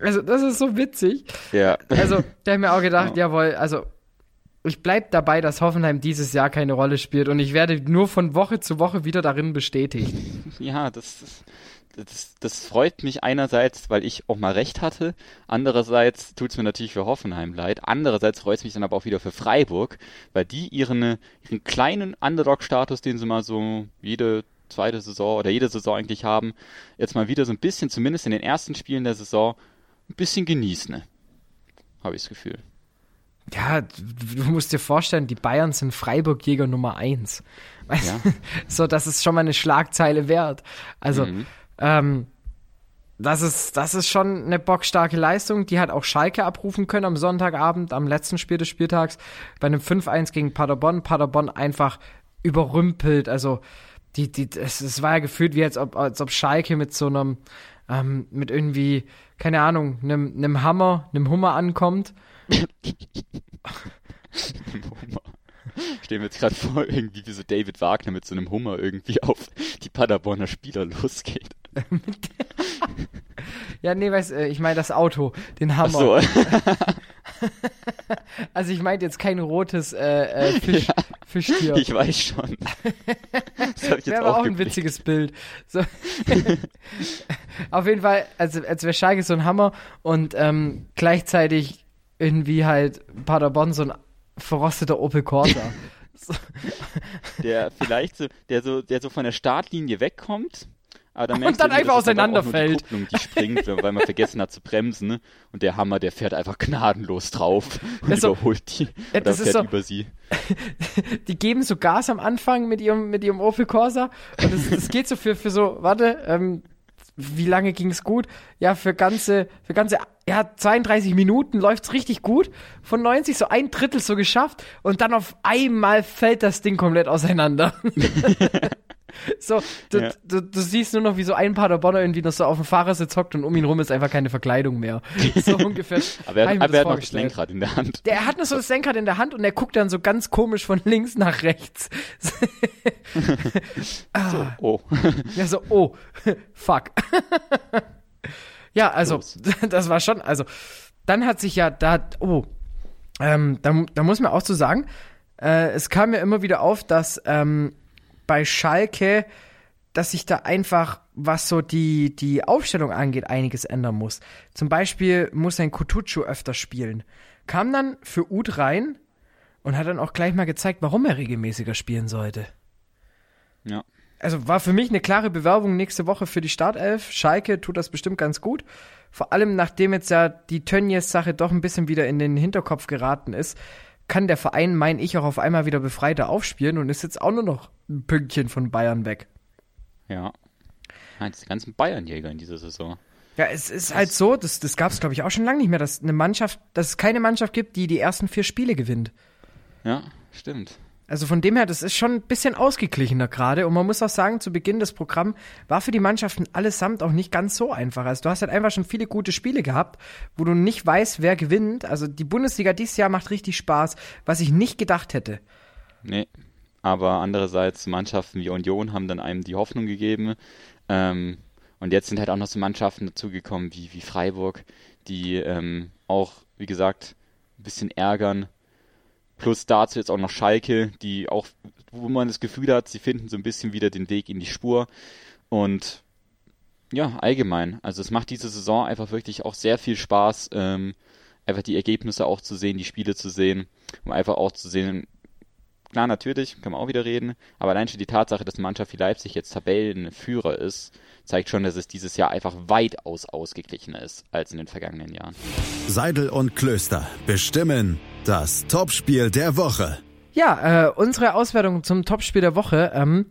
C: Also, das ist so witzig.
D: Ja.
C: Also, da habe ich mir auch gedacht, ja. jawohl, also, ich bleibe dabei, dass Hoffenheim dieses Jahr keine Rolle spielt und ich werde nur von Woche zu Woche wieder darin bestätigt. [laughs]
D: Ja, das, das, das freut mich einerseits, weil ich auch mal recht hatte. Andererseits tut es mir natürlich für Hoffenheim leid. Andererseits freut es mich dann aber auch wieder für Freiburg, weil die ihren, ihren kleinen Underdog-Status, den sie mal so jede zweite Saison oder jede Saison eigentlich haben, jetzt mal wieder so ein bisschen, zumindest in den ersten Spielen der Saison, ein bisschen genießen, ne? habe ich das Gefühl.
C: Ja, du musst dir vorstellen, die Bayern sind Freiburg-Jäger Nummer eins. Ja. so, das ist schon mal eine Schlagzeile wert. Also, mhm. ähm, das ist, das ist schon eine bockstarke Leistung. Die hat auch Schalke abrufen können am Sonntagabend, am letzten Spiel des Spieltags, bei einem 5-1 gegen Paderborn. Paderborn einfach überrümpelt. Also, die, die, es, es war ja gefühlt wie als ob, als ob Schalke mit so einem, ähm, mit irgendwie, keine Ahnung, einem, einem Hammer, einem Hummer ankommt.
D: Hummer. Stellen wir jetzt gerade vor, irgendwie wie so David Wagner mit so einem Hummer irgendwie auf die Paderborner Spieler losgeht. [laughs]
C: ja, nee, weiß, äh, ich meine das Auto, den Hammer. Ach so. [laughs] [laughs] also ich meinte jetzt kein rotes äh, äh, [laughs] Fisch, ja, Fischtier.
D: Ich weiß schon. [laughs]
C: Das hab ich jetzt Wäre auch ein witziges Bild. So. Auf jeden Fall, also als wäre Schalke so ein Hammer und ähm, gleichzeitig irgendwie halt Paderborn so ein verrosteter Opel Corsa.
D: der vielleicht so, der so, der so von der Startlinie wegkommt Aber dann
C: Und dann
D: du,
C: einfach auseinanderfällt.
D: Die Kupplung, die springt, weil man vergessen hat zu bremsen. Ne? Und der Hammer, der fährt einfach gnadenlos drauf und
C: Ja, so-
D: überholt die.
C: Ja,
D: oder fährt
C: so-
D: über sie. [laughs]
C: die geben so Gas am Anfang mit ihrem, mit ihrem Opel Corsa. Und das, das geht so für, für so, warte, ähm, wie lange ging es gut? Ja, für ganze, für ganze, ja, 32 Minuten läuft's richtig gut. Von 90 so ein Drittel so geschafft. Und dann auf einmal fällt das Ding komplett auseinander. [laughs] [laughs] so, du,
D: Ja.
C: du, du siehst nur noch, wie so ein Paderborner irgendwie noch so auf dem Fahrersitz hockt und um ihn rum ist einfach keine Verkleidung mehr. [laughs] So ungefähr.
D: Aber er,
C: mir
D: aber er hat noch das. Lenkrad in der Hand.
C: Der hat noch so das Lenkrad in der Hand und er guckt dann so ganz komisch von links nach rechts. [laughs]
D: So, oh.
C: Ja, so, oh, fuck. ja, also,
D: Los.
C: das war schon, also, dann hat sich ja da, oh, ähm, da, da muss man auch so sagen, äh, es kam mir immer wieder auf, dass ähm, bei Schalke, dass sich da einfach, was so die, die Aufstellung angeht, einiges ändern muss. Zum Beispiel muss ein Kutucu öfter spielen. Kam dann für Ud rein und hat dann auch gleich mal gezeigt, warum er regelmäßiger spielen sollte
D: Ja.
C: also war für mich eine klare Bewerbung nächste Woche für die Startelf. Schalke tut das bestimmt ganz gut. Vor allem nachdem jetzt ja die Tönnies-Sache doch ein bisschen wieder in den Hinterkopf geraten ist, kann der Verein, mein ich, auch auf einmal wieder befreiter aufspielen und ist jetzt auch nur noch ein Pünktchen von Bayern weg.
D: Ja. Nein, die ganzen Bayernjäger in dieser Saison.
C: Ja, es ist halt so, das, das gab es, glaube ich, auch schon lange nicht mehr, dass eine Mannschaft, dass es keine Mannschaft gibt, die die ersten vier Spiele gewinnt.
D: Ja, stimmt.
C: Also von dem her, das ist schon ein bisschen ausgeglichener gerade. Und man muss auch sagen, zu Beginn des Programms war für die Mannschaften allesamt auch nicht ganz so einfach. Also du hast halt einfach schon viele gute Spiele gehabt, wo du nicht weißt, wer gewinnt. Also die Bundesliga dieses Jahr macht richtig Spaß, was ich nicht gedacht hätte.
D: Nee. Aber andererseits, Mannschaften wie Union haben dann einem die Hoffnung gegeben. Ähm, und jetzt sind halt auch noch so Mannschaften dazugekommen wie, wie Freiburg, die ähm, auch, wie gesagt, ein bisschen ärgern. Plus dazu jetzt auch noch Schalke, die auch, wo man das Gefühl hat, sie finden so ein bisschen wieder den Weg in die Spur. Und ja, allgemein. Also es macht diese Saison einfach wirklich auch sehr viel Spaß, ähm, einfach die Ergebnisse auch zu sehen, die Spiele zu sehen, um einfach auch zu sehen, klar, natürlich, kann man auch wieder reden, aber allein schon die Tatsache, dass Mannschaft wie Leipzig jetzt Tabellenführer ist, zeigt schon, dass es dieses Jahr einfach weitaus ausgeglichener ist als in den vergangenen Jahren.
B: Seidel und Klöster bestimmen das Topspiel der Woche.
C: Ja, äh, unsere Auswertung zum Topspiel der Woche. Ähm,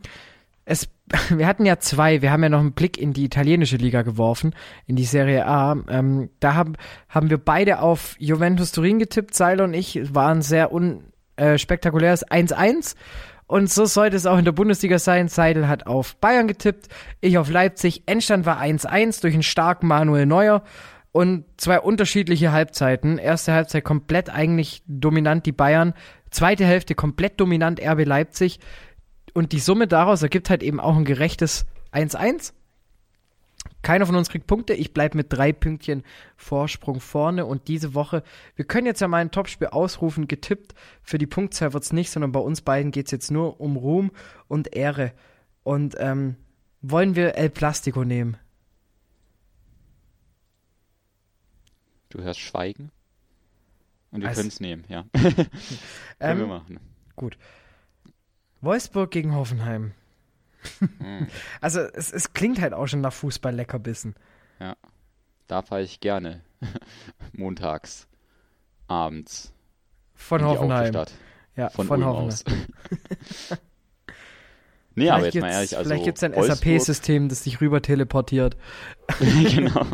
C: es, [laughs] wir hatten ja zwei. Wir haben ja noch einen Blick in die italienische Liga geworfen, in die Serie A. Ähm, da haben, haben wir beide auf Juventus Turin getippt. Seiler und ich Es war ein sehr unspektakuläres 1-1. Und so sollte es auch in der Bundesliga sein. Seidel hat auf Bayern getippt, ich auf Leipzig. Endstand war 1-1 durch einen starken Manuel Neuer und zwei unterschiedliche Halbzeiten. Erste Halbzeit komplett eigentlich dominant die Bayern, zweite Hälfte komplett dominant RB Leipzig und die Summe daraus ergibt halt eben auch ein gerechtes 1-1. Keiner von uns kriegt Punkte. Ich bleibe mit drei Pünktchen Vorsprung vorne. Und diese Woche, wir können jetzt ja mal ein Topspiel ausrufen, getippt. Für die Punktzahl wird's nicht, sondern bei uns beiden geht's jetzt nur um Ruhm und Ehre. Und ähm, wollen wir El Plastico nehmen?
D: Du hörst Schweigen? Und wir
C: Also-
D: können es nehmen, ja. [laughs] Können wir
C: Ähm,
D: machen.
C: Gut. Wolfsburg gegen Hoffenheim. [laughs] Also es, es klingt halt auch schon nach Fußball-Leckerbissen.
D: Ja. Da fahre ich gerne [laughs] montags, abends
C: Von Hoffenheim. Ja,
D: Von,
C: von, Hoffenheim.
D: nee, aber
C: Vielleicht
D: jetzt mal ehrlich, also
C: vielleicht gibt es ein SAP-System, das dich rüber teleportiert.
D: genau.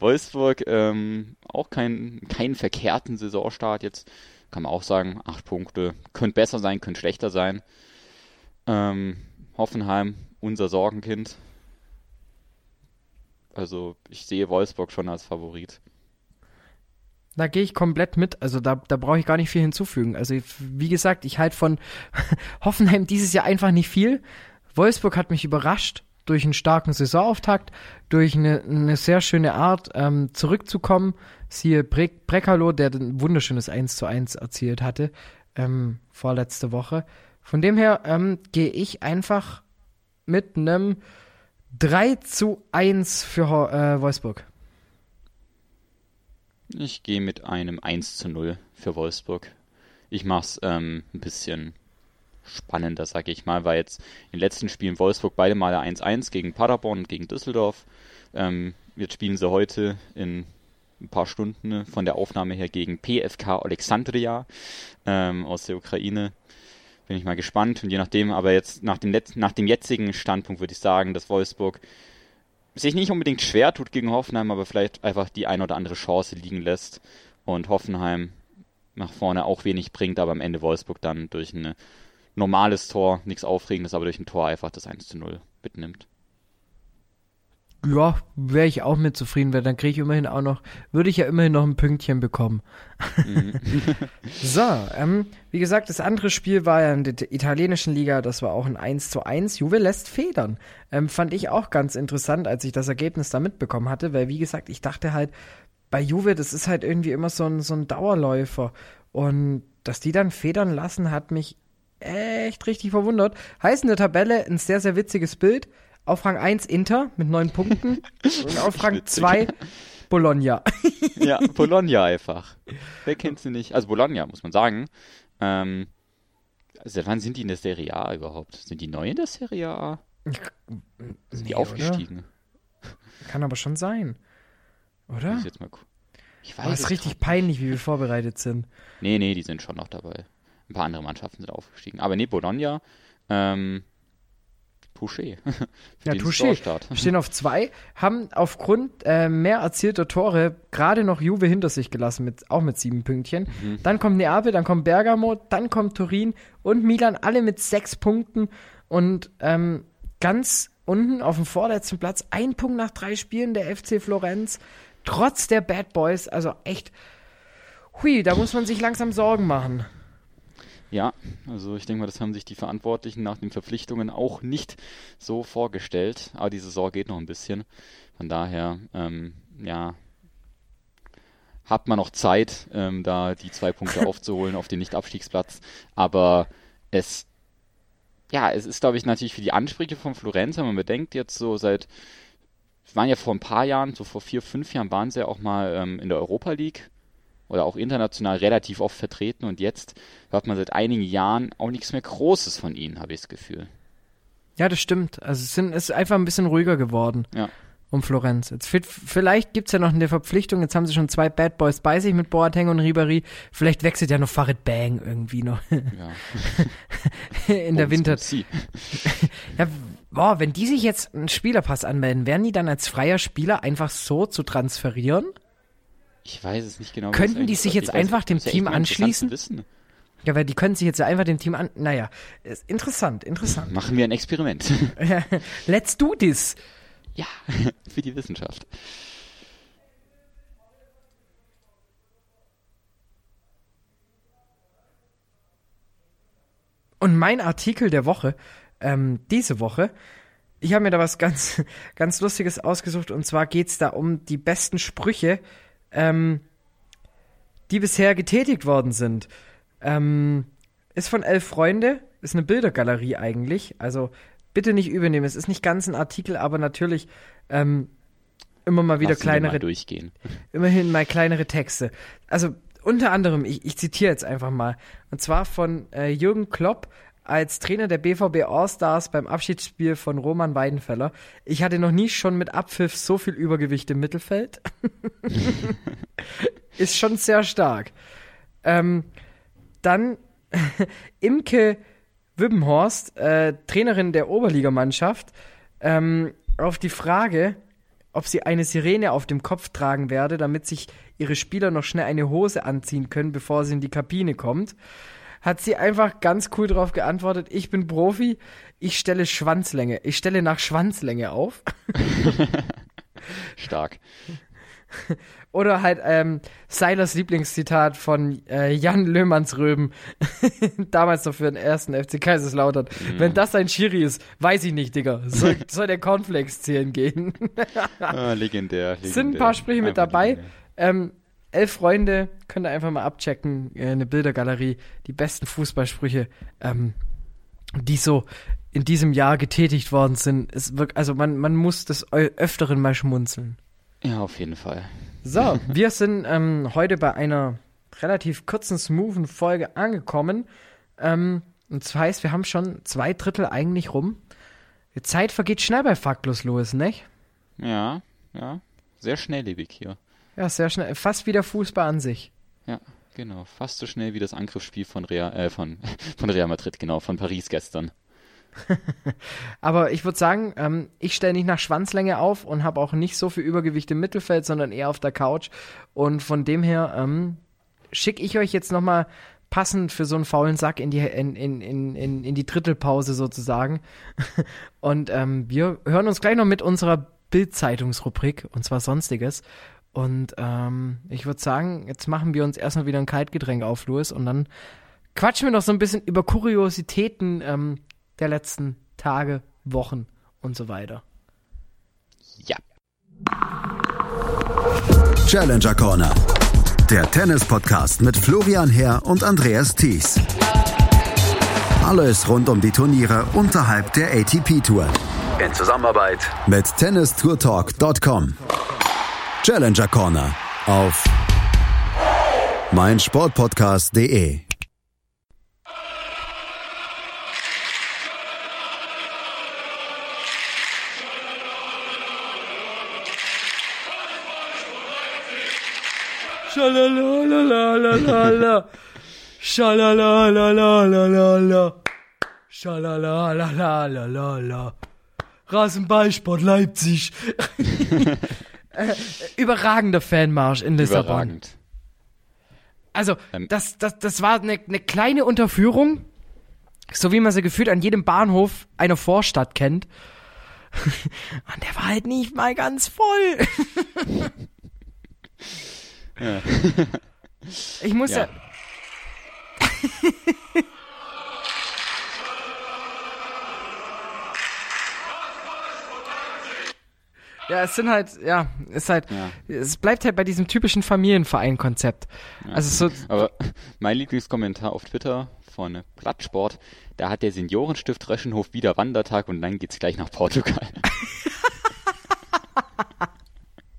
D: Wolfsburg, ähm, auch kein, keinen verkehrten Saisonstart jetzt. Kann man auch sagen, acht Punkte. Könnte besser sein, könnte schlechter sein. Ähm, Hoffenheim, unser Sorgenkind. Also ich sehe Wolfsburg schon als Favorit.
C: Da gehe ich komplett mit. Also da, da brauche ich gar nicht viel hinzufügen. Also wie gesagt, ich halte von [laughs] Hoffenheim dieses Jahr einfach nicht viel. Wolfsburg hat mich überrascht durch einen starken Saisonauftakt, durch eine, eine sehr schöne Art ähm, zurückzukommen. Siehe Bre Brekalo, der ein wunderschönes 1 zu 1 erzielt hatte ähm, vorletzte Woche. Von dem her ähm, gehe ich einfach mit einem 3 zu 1 für äh, Wolfsburg.
D: Ich gehe mit einem 1 zu 0 für Wolfsburg. Ich mach's ähm, ein bisschen spannender, sag ich mal, weil jetzt in den letzten Spielen Wolfsburg beide Male 1-1 gegen Paderborn und gegen Düsseldorf. Ähm, jetzt spielen sie heute in ein paar Stunden von der Aufnahme her gegen PFK Alexandria ähm, aus der Ukraine. Bin ich mal gespannt und je nachdem, aber jetzt nach dem, nach dem jetzigen Standpunkt würde ich sagen, dass Wolfsburg sich nicht unbedingt schwer tut gegen Hoffenheim, aber vielleicht einfach die ein oder andere Chance liegen lässt und Hoffenheim nach vorne auch wenig bringt, aber am Ende Wolfsburg dann durch ein normales Tor, nichts Aufregendes, aber durch ein Tor einfach das 1 zu 0 mitnimmt.
C: Ja, wäre ich auch mit zufrieden, weil dann kriege ich immerhin auch noch, würde ich ja immerhin noch ein Pünktchen bekommen. Mhm. [laughs] [laughs] so, ähm, wie gesagt, das andere Spiel war ja in der italienischen Liga, das war auch ein 1 zu 1. Juve lässt federn. Ähm, fand ich auch ganz interessant, als ich das Ergebnis da mitbekommen hatte, weil wie gesagt, ich dachte halt, bei Juve, das ist halt irgendwie immer so ein, so ein Dauerläufer. Und dass die dann federn lassen, hat mich echt richtig verwundert. Heißt in der Tabelle ein sehr, sehr witziges Bild. Auf Rang 1 Inter mit neun Punkten [laughs] und auf Rang 2 Bologna. [laughs]
D: ja, Bologna einfach. Wer kennt sie nicht? Also Bologna, muss man sagen. Ähm, seit wann sind die in der Serie A überhaupt? Sind die neu in der Serie A? Sind nee, die aufgestiegen?
C: Oder? Kann aber schon sein. Oder?
D: Ich jetzt mal
C: ich weiß oh, ist richtig peinlich, wie wir vorbereitet sind.
D: Nee, nee, die sind schon noch dabei. Ein paar andere Mannschaften sind aufgestiegen. Aber nee, Bologna, ähm, Touché. [laughs]
C: ja, Touché. Stehen auf zwei, haben aufgrund äh, mehr erzielter Tore gerade noch Juve hinter sich gelassen, mit, auch mit sieben Pünktchen. Mhm. Dann kommt Neapel, dann kommt Bergamo, dann kommt Turin und Milan, alle mit sechs Punkten. Und ähm, ganz unten auf dem vorletzten Platz, ein Punkt nach drei Spielen, der FC Florenz. Trotz der Bad Boys, also echt, hui, da muss man sich langsam Sorgen machen.
D: Ja, also ich denke mal, das haben sich die Verantwortlichen nach den Verpflichtungen auch nicht so vorgestellt. Aber die Saison geht noch ein bisschen. Von daher, ähm, ja, hat man noch Zeit, ähm, da die zwei Punkte [laughs] aufzuholen auf den Nicht-Abstiegsplatz. Aber es, ja, es ist, glaube ich, natürlich für die Ansprüche von Florenz, wenn man bedenkt, jetzt so seit, es waren ja vor ein paar Jahren, so vor vier, fünf Jahren waren sie ja auch mal ähm, in der Europa League oder auch international relativ oft vertreten und jetzt hört man seit einigen Jahren auch nichts mehr Großes von ihnen, habe ich das Gefühl.
C: Ja, das stimmt. Also es, sind, es ist einfach ein bisschen ruhiger geworden.
D: Ja.
C: Um Florenz. Jetzt, vielleicht gibt es ja noch eine Verpflichtung. Jetzt haben sie schon zwei Bad Boys bei sich mit Boateng und Ribéry. Vielleicht wechselt ja noch Farid Bang irgendwie noch. Ja. [laughs] In der Winter. [laughs] ja, boah, wenn die sich jetzt einen Spielerpass anmelden, werden die dann als freier Spieler einfach so zu transferieren?
D: Ich weiß es nicht genau.
C: Könnten die sich jetzt einfach dem Team anschließen? Ja, weil die können sich jetzt einfach dem Team an. Naja, ist interessant, interessant.
D: Machen wir ein Experiment.
C: Let's do this.
D: Ja, [laughs] für die Wissenschaft.
C: Und mein Artikel der Woche, ähm, diese Woche, ich habe mir da was ganz, [laughs] ganz Lustiges ausgesucht und zwar geht es da um die besten Sprüche, ähm, die bisher getätigt worden sind. Ähm, ist von Elf Freunde, ist eine Bildergalerie eigentlich. Also bitte nicht übernehmen. Es ist nicht ganz ein Artikel, aber natürlich ähm, immer mal wieder Lass kleinere. Mal
D: durchgehen. [laughs]
C: Immerhin mal kleinere Texte. Also unter anderem, ich, ich zitiere jetzt einfach mal. Und zwar von äh, Jürgen Klopp als Trainer der BVB All-Stars beim Abschiedsspiel von Roman Weidenfeller. Ich hatte noch nie schon mit Abpfiff so viel Übergewicht im Mittelfeld. [laughs] Ist schon sehr stark. Ähm, dann [laughs] Imke Wibbenhorst, äh, Trainerin der Oberligamannschaft, ähm, auf die Frage, ob sie eine Sirene auf dem Kopf tragen werde, damit sich ihre Spieler noch schnell eine Hose anziehen können, bevor sie in die Kabine kommt hat sie einfach ganz cool drauf geantwortet, ich bin Profi, ich stelle Schwanzlänge. Ich stelle nach Schwanzlänge auf. [laughs]
D: Stark.
C: Oder halt ähm, Seilers Lieblingszitat von äh, Jan Löhmannsröben, [laughs] damals noch für den ersten FC Kaiserslautern. Mm. Wenn das ein Schiri ist, weiß ich nicht, Digga. Soll, [laughs] soll der Cornflakes zählen gehen?
D: ah, legendär, legendär.
C: Sind ein paar Sprüche mit dabei. Ähm, elf Freunde, könnt ihr einfach mal abchecken, äh, eine Bildergalerie, die besten Fußballsprüche, ähm, die so in diesem Jahr getätigt worden sind. Wirkt, also man, man muss des Öfteren mal schmunzeln.
D: Ja, auf jeden Fall.
C: So, [laughs] wir sind ähm, heute bei einer relativ kurzen, smoothen Folge angekommen. Ähm, Und das heißt, wir haben schon zwei Drittel eigentlich rum. Die Zeit vergeht schnell bei Faktlos Louis, nicht?
D: Ja, ja. Sehr schnelllebig hier.
C: Ja, sehr schnell. Fast wie der Fußball an sich.
D: Ja, genau. Fast so schnell wie das Angriffsspiel von Real, äh, von, [laughs] von Real Madrid, genau, von Paris gestern. [laughs]
C: Aber ich würde sagen, ähm, ich stelle nicht nach Schwanzlänge auf und habe auch nicht so viel Übergewicht im Mittelfeld, sondern eher auf der Couch. Und von dem her ähm, schicke ich euch jetzt nochmal passend für so einen faulen Sack in die, in, in, in, in, in die Drittelpause sozusagen. [laughs] Und ähm, wir hören uns gleich noch mit unserer Bild-Zeitungsrubrik, und zwar Sonstiges. Und ähm, ich würde sagen, jetzt machen wir uns erstmal wieder ein Kaltgetränk auf, Louis, und dann quatschen wir noch so ein bisschen über Kuriositäten ähm, der letzten Tage, Wochen und so weiter.
D: Ja.
B: Challenger Corner. Der Tennis-Podcast mit Florian Herr und Andreas Thies. Alles rund um die Turniere unterhalb der ATP-Tour. In Zusammenarbeit mit tennistourtalk.com. Challenger Corner auf meinsportpodcast.de.
C: Schalalalalala. Schalalalalala. Schalalalalala. Rasenballsport Leipzig. [laughs] äh, [laughs] überragender Fanmarsch in Lissabon.
D: Überragend.
C: Also,
D: Ähm.
C: das, das, das war eine, eine kleine Unterführung, so wie man sie gefühlt an jedem Bahnhof einer Vorstadt kennt. [laughs] Und der war halt nicht mal ganz voll. [laughs]
D: Ja.
C: Ich muss ja.
D: Ja.
C: Ja, es sind halt, ja, ist halt,
D: Ja.
C: es bleibt halt bei diesem typischen Familienverein-Konzept. Also so,
D: Aber mein Lieblingskommentar auf Twitter von Plattsport, da hat der Seniorenstift Röschenhof wieder Wandertag und dann geht's gleich nach Portugal. [laughs]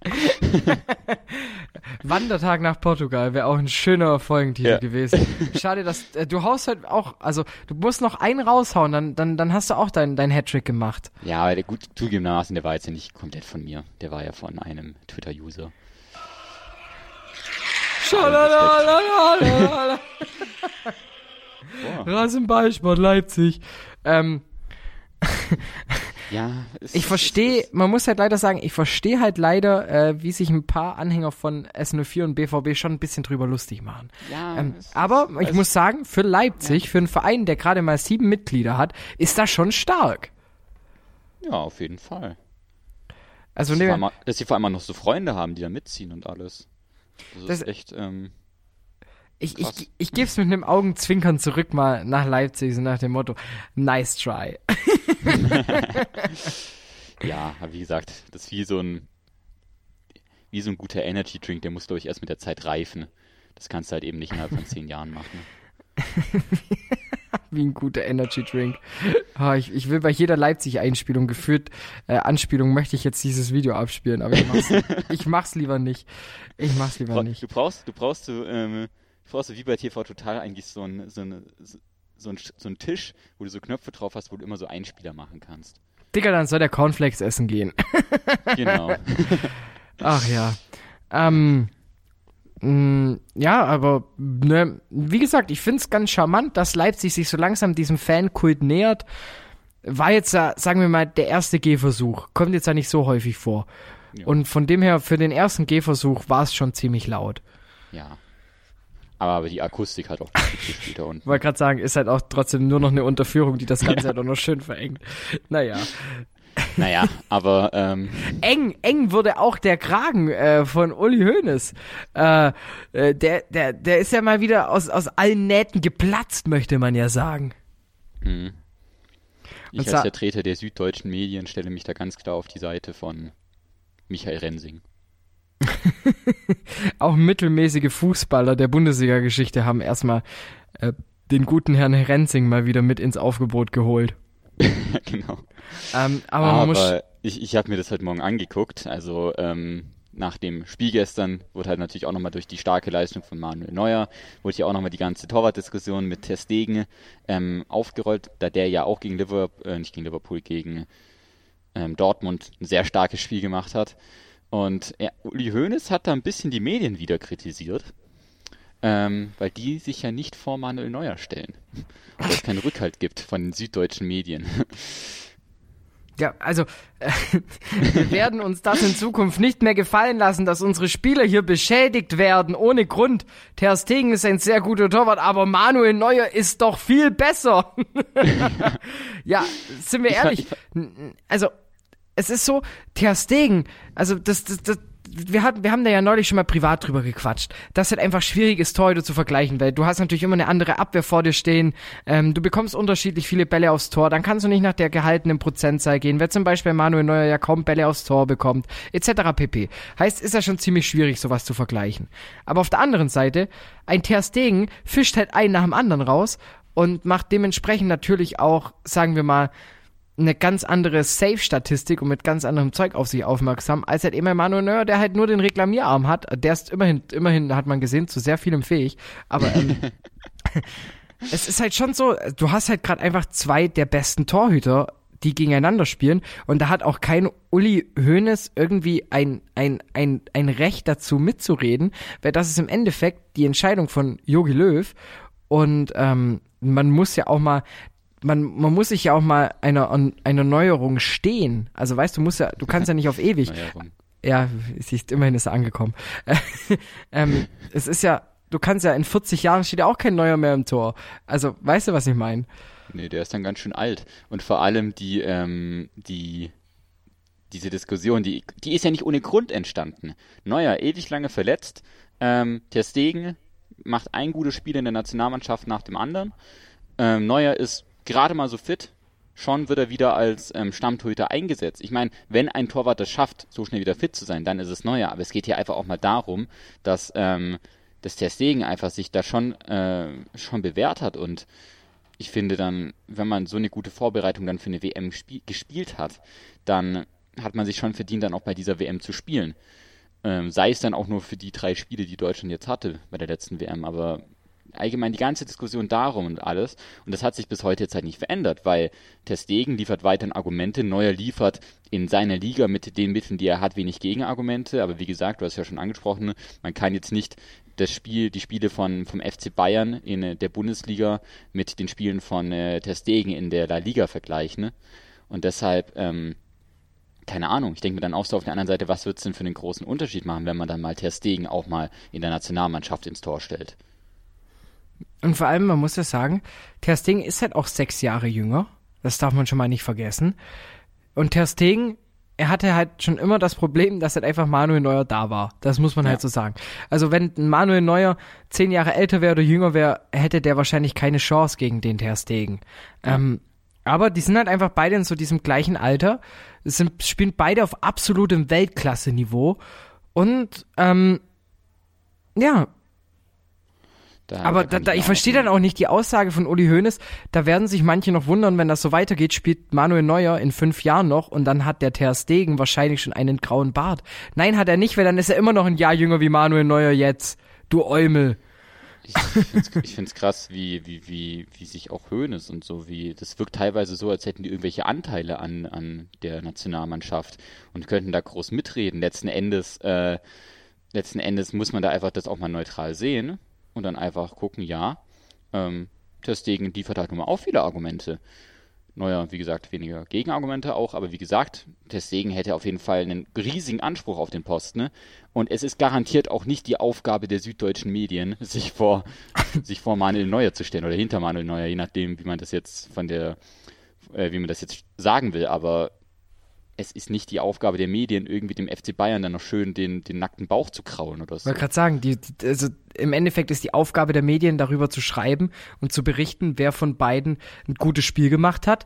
D: [laughs] [laughs]
C: Wandertag nach Portugal wäre auch ein schöner Folgentitel
D: Ja.
C: gewesen. [laughs] Schade, dass äh, du haust halt auch, also du musst noch einen raushauen, dann, dann, dann hast du auch dein, dein Hattrick gemacht.
D: Ja, aber der gut zugegebenermaßen, der war jetzt ja nicht komplett von mir. Der war ja von einem Twitter-User.
C: Schalalalalala.
D: Boah.
C: Rasenballsport Leipzig. Ähm, [laughs]
D: Ja, es,
C: ich verstehe, man muss halt leider sagen, ich verstehe halt leider, äh, wie sich ein paar Anhänger von S04 und BVB schon ein bisschen drüber lustig machen.
D: Ja,
C: Ähm, aber ich
D: also-
C: muss sagen, für Leipzig, für einen Verein, der gerade mal sieben Mitglieder hat, ist das schon stark.
D: Ja, auf jeden Fall.
C: Also
D: Dass
C: von
D: sie, vor allem, dass sie vor allem noch so Freunde haben, die da mitziehen und alles. Das,
C: Das-
D: ist echt, ähm,
C: ich, ich, ich gebe es mit einem Augenzwinkern zurück mal nach Leipzig, so nach dem Motto, nice try. [laughs]
D: ja, wie gesagt, das ist wie so ein, wie so ein guter Energy Drink, der muss, glaube ich, erst mit der Zeit reifen. Das kannst du halt eben nicht innerhalb von zehn Jahren machen. [laughs]
C: Wie ein guter Energy Drink. Ah, ich, ich will bei jeder Leipzig-Einspielung geführt, äh, Anspielung möchte ich jetzt dieses Video abspielen, aber ich mach's, [laughs] ich mach's lieber nicht. Ich mach's lieber nicht.
D: Du brauchst, du brauchst so, ähm, du brauchst so wie bei TV Total eigentlich so ein, so ein, so ein, so ein Tisch, wo du so Knöpfe drauf hast, wo du immer so Einspieler machen kannst.
C: Digga, dann soll der Cornflakes essen gehen. [laughs]
D: Genau.
C: Ach ja. Ähm, mh, ja, aber ne, wie gesagt, ich find's ganz charmant, dass Leipzig sich so langsam diesem Fankult nähert. War jetzt, sagen wir mal, der erste Gehversuch. Kommt jetzt ja nicht so häufig vor.
D: Ja.
C: Und von dem her, für den ersten Gehversuch war es schon ziemlich laut.
D: ja. Aber, aber die Akustik hat auch mitgespielt da unten.
C: Wollte gerade sagen, ist halt auch trotzdem nur noch eine Unterführung, die das Ganze halt auch noch schön verengt. Naja.
D: Naja, aber ähm,
C: Eng, eng wurde auch der Kragen äh, von Uli Hoeneß. Äh, äh, der, der, der ist ja mal wieder aus, aus allen Nähten geplatzt, möchte man ja sagen.
D: hm. ich als Vertreter der süddeutschen Medien stelle mich da ganz klar auf die Seite von Michael Rensing. [laughs]
C: Auch mittelmäßige Fußballer der Bundesliga-Geschichte haben erstmal äh, den guten Herrn Renzing mal wieder mit ins Aufgebot geholt. [laughs]
D: genau.
C: Ähm, aber, man muss.
D: Aber ich, ich habe mir das heute Morgen angeguckt. Also ähm, nach dem Spiel gestern wurde halt natürlich auch nochmal durch die starke Leistung von Manuel Neuer, wurde ja auch nochmal die ganze Torwartdiskussion mit Ter Stegen ähm, aufgerollt, da der ja auch gegen Liverpool, äh, nicht gegen Liverpool, gegen ähm, Dortmund ein sehr starkes Spiel gemacht hat. Und ja, Uli Hoeneß hat da ein bisschen die Medien wieder kritisiert, ähm, weil die sich ja nicht vor Manuel Neuer stellen. Und es keinen Rückhalt gibt von den süddeutschen Medien.
C: Ja, also äh, [laughs] wir werden uns das in Zukunft nicht mehr gefallen lassen, dass unsere Spieler hier beschädigt werden ohne Grund. Ter Stegen ist ein sehr guter Torwart, aber Manuel Neuer ist doch viel besser. [laughs] ja, sind wir ehrlich. Also es ist so, Ter Stegen, also das, das, das, wir hatten, wir haben da ja neulich schon mal privat drüber gequatscht, dass halt einfach schwierig ist, Torhüter zu vergleichen, weil du hast natürlich immer eine andere Abwehr vor dir stehen, ähm, du bekommst unterschiedlich viele Bälle aufs Tor, dann kannst du nicht nach der gehaltenen Prozentzahl gehen, wer zum Beispiel Manuel Neuer ja kaum Bälle aufs Tor bekommt, etc. pp. Heißt, ist ja schon ziemlich schwierig, sowas zu vergleichen. Aber auf der anderen Seite, ein Ter Stegen fischt halt einen nach dem anderen raus und macht dementsprechend natürlich auch, sagen wir mal, eine ganz andere Safe-Statistik und mit ganz anderem Zeug auf sich aufmerksam, als halt immer Manuel Neuer, der halt nur den Reklamierarm hat. Der ist immerhin, immerhin hat man gesehen, zu sehr vielem fähig. Aber ähm, [laughs] es ist halt schon so, du hast halt gerade einfach zwei der besten Torhüter, die gegeneinander spielen. Und da hat auch kein Uli Hoeneß irgendwie ein, ein, ein, ein Recht dazu mitzureden, weil das ist im Endeffekt die Entscheidung von Jogi Löw. Und ähm, man muss ja auch mal man, man muss sich ja auch mal einer, einer Neuerung stehen. Also weißt du, musst ja, du kannst ja nicht auf [laughs] ewig. Neuerung. Ja, siehst, immerhin ist er angekommen. [laughs] ähm, es ist ja, du kannst ja in 40 Jahren steht ja auch kein Neuer mehr im Tor. Also, weißt du, was ich meine?
D: Nee, der ist dann ganz schön alt. Und vor allem die, ähm, die, diese Diskussion, die, die ist ja nicht ohne Grund entstanden. Neuer, ewig lange verletzt. Ähm, Ter Stegen macht ein gutes Spiel in der Nationalmannschaft nach dem anderen. Ähm, Neuer ist gerade mal so fit, schon wird er wieder als ähm, Stammtorhüter eingesetzt. Ich meine, wenn ein Torwart es schafft, so schnell wieder fit zu sein, dann ist es neuer. Aber es geht hier einfach auch mal darum, dass, ähm, dass der Stegen einfach sich da schon, äh, schon bewährt hat. Und ich finde dann, wenn man so eine gute Vorbereitung dann für eine WM gespielt hat, dann hat man sich schon verdient, dann auch bei dieser WM zu spielen. Ähm, sei es dann auch nur für die drei Spiele, die Deutschland jetzt hatte bei der letzten WM. Aber allgemein die ganze Diskussion darum und alles. Und das hat sich bis heute jetzt halt nicht verändert, weil Testegen liefert weiterhin Argumente, Neuer liefert in seiner Liga mit den Mitteln, die er hat, wenig Gegenargumente. Aber wie gesagt, du hast ja schon angesprochen, man kann jetzt nicht das Spiel, die Spiele von, vom FC Bayern in der Bundesliga mit den Spielen von äh, Testegen in der La Liga vergleichen. Und deshalb, ähm, keine Ahnung, ich denke mir dann auch so auf der anderen Seite, was wird es denn für einen großen Unterschied machen, wenn man dann mal Ter Stegen auch mal in der Nationalmannschaft ins Tor stellt?
C: Und vor allem, man muss ja sagen, Ter Stegen ist halt auch sechs Jahre jünger. Das darf man schon mal nicht vergessen. Und Ter Stegen, er hatte halt schon immer das Problem, dass halt einfach Manuel Neuer da war. Das muss man halt ja. halt so sagen. Also wenn Manuel Neuer zehn Jahre älter wäre oder jünger wäre, hätte der wahrscheinlich keine Chance gegen den Ter Stegen. Ja. Ähm, aber die sind halt einfach beide in so diesem gleichen Alter, sind, spielen beide auf absolutem Weltklasse-Niveau. Und ähm, ja, da, aber da, da, ich verstehe dann auch nicht die Aussage von Uli Hoeneß. Da werden sich manche noch wundern, wenn das so weitergeht, spielt Manuel Neuer in fünf Jahren noch und dann hat der Ter Stegen wahrscheinlich schon einen grauen Bart. Nein, hat er nicht, weil dann ist er immer noch ein Jahr jünger wie Manuel Neuer jetzt. Du Eumel.
D: Ich, ich finde es krass, wie, wie, wie, wie sich auch Hoeneß und so, wie, das wirkt teilweise so, als hätten die irgendwelche Anteile an, an der Nationalmannschaft und könnten da groß mitreden. Letzten Endes, äh, letzten Endes muss man da einfach das auch mal neutral sehen und dann einfach gucken, ja, ähm, Testegen liefert halt nun mal auch viele Argumente. Neuer, wie gesagt, weniger Gegenargumente auch, aber wie gesagt, Testegen hätte auf jeden Fall einen riesigen Anspruch auf den Posten. Ne? Und es ist garantiert auch nicht die Aufgabe der süddeutschen Medien, [laughs] sich vor, [laughs] sich vor Manuel Neuer zu stellen oder hinter Manuel Neuer, je nachdem, wie man das jetzt von der, äh, wie man das jetzt sagen will. Aber es ist nicht die Aufgabe der Medien, irgendwie dem FC Bayern dann noch schön den, den nackten Bauch zu krauen oder so. Ich
C: wollte gerade sagen, die, also im Endeffekt ist die Aufgabe der Medien, darüber zu schreiben und zu berichten, wer von beiden ein gutes Spiel gemacht hat.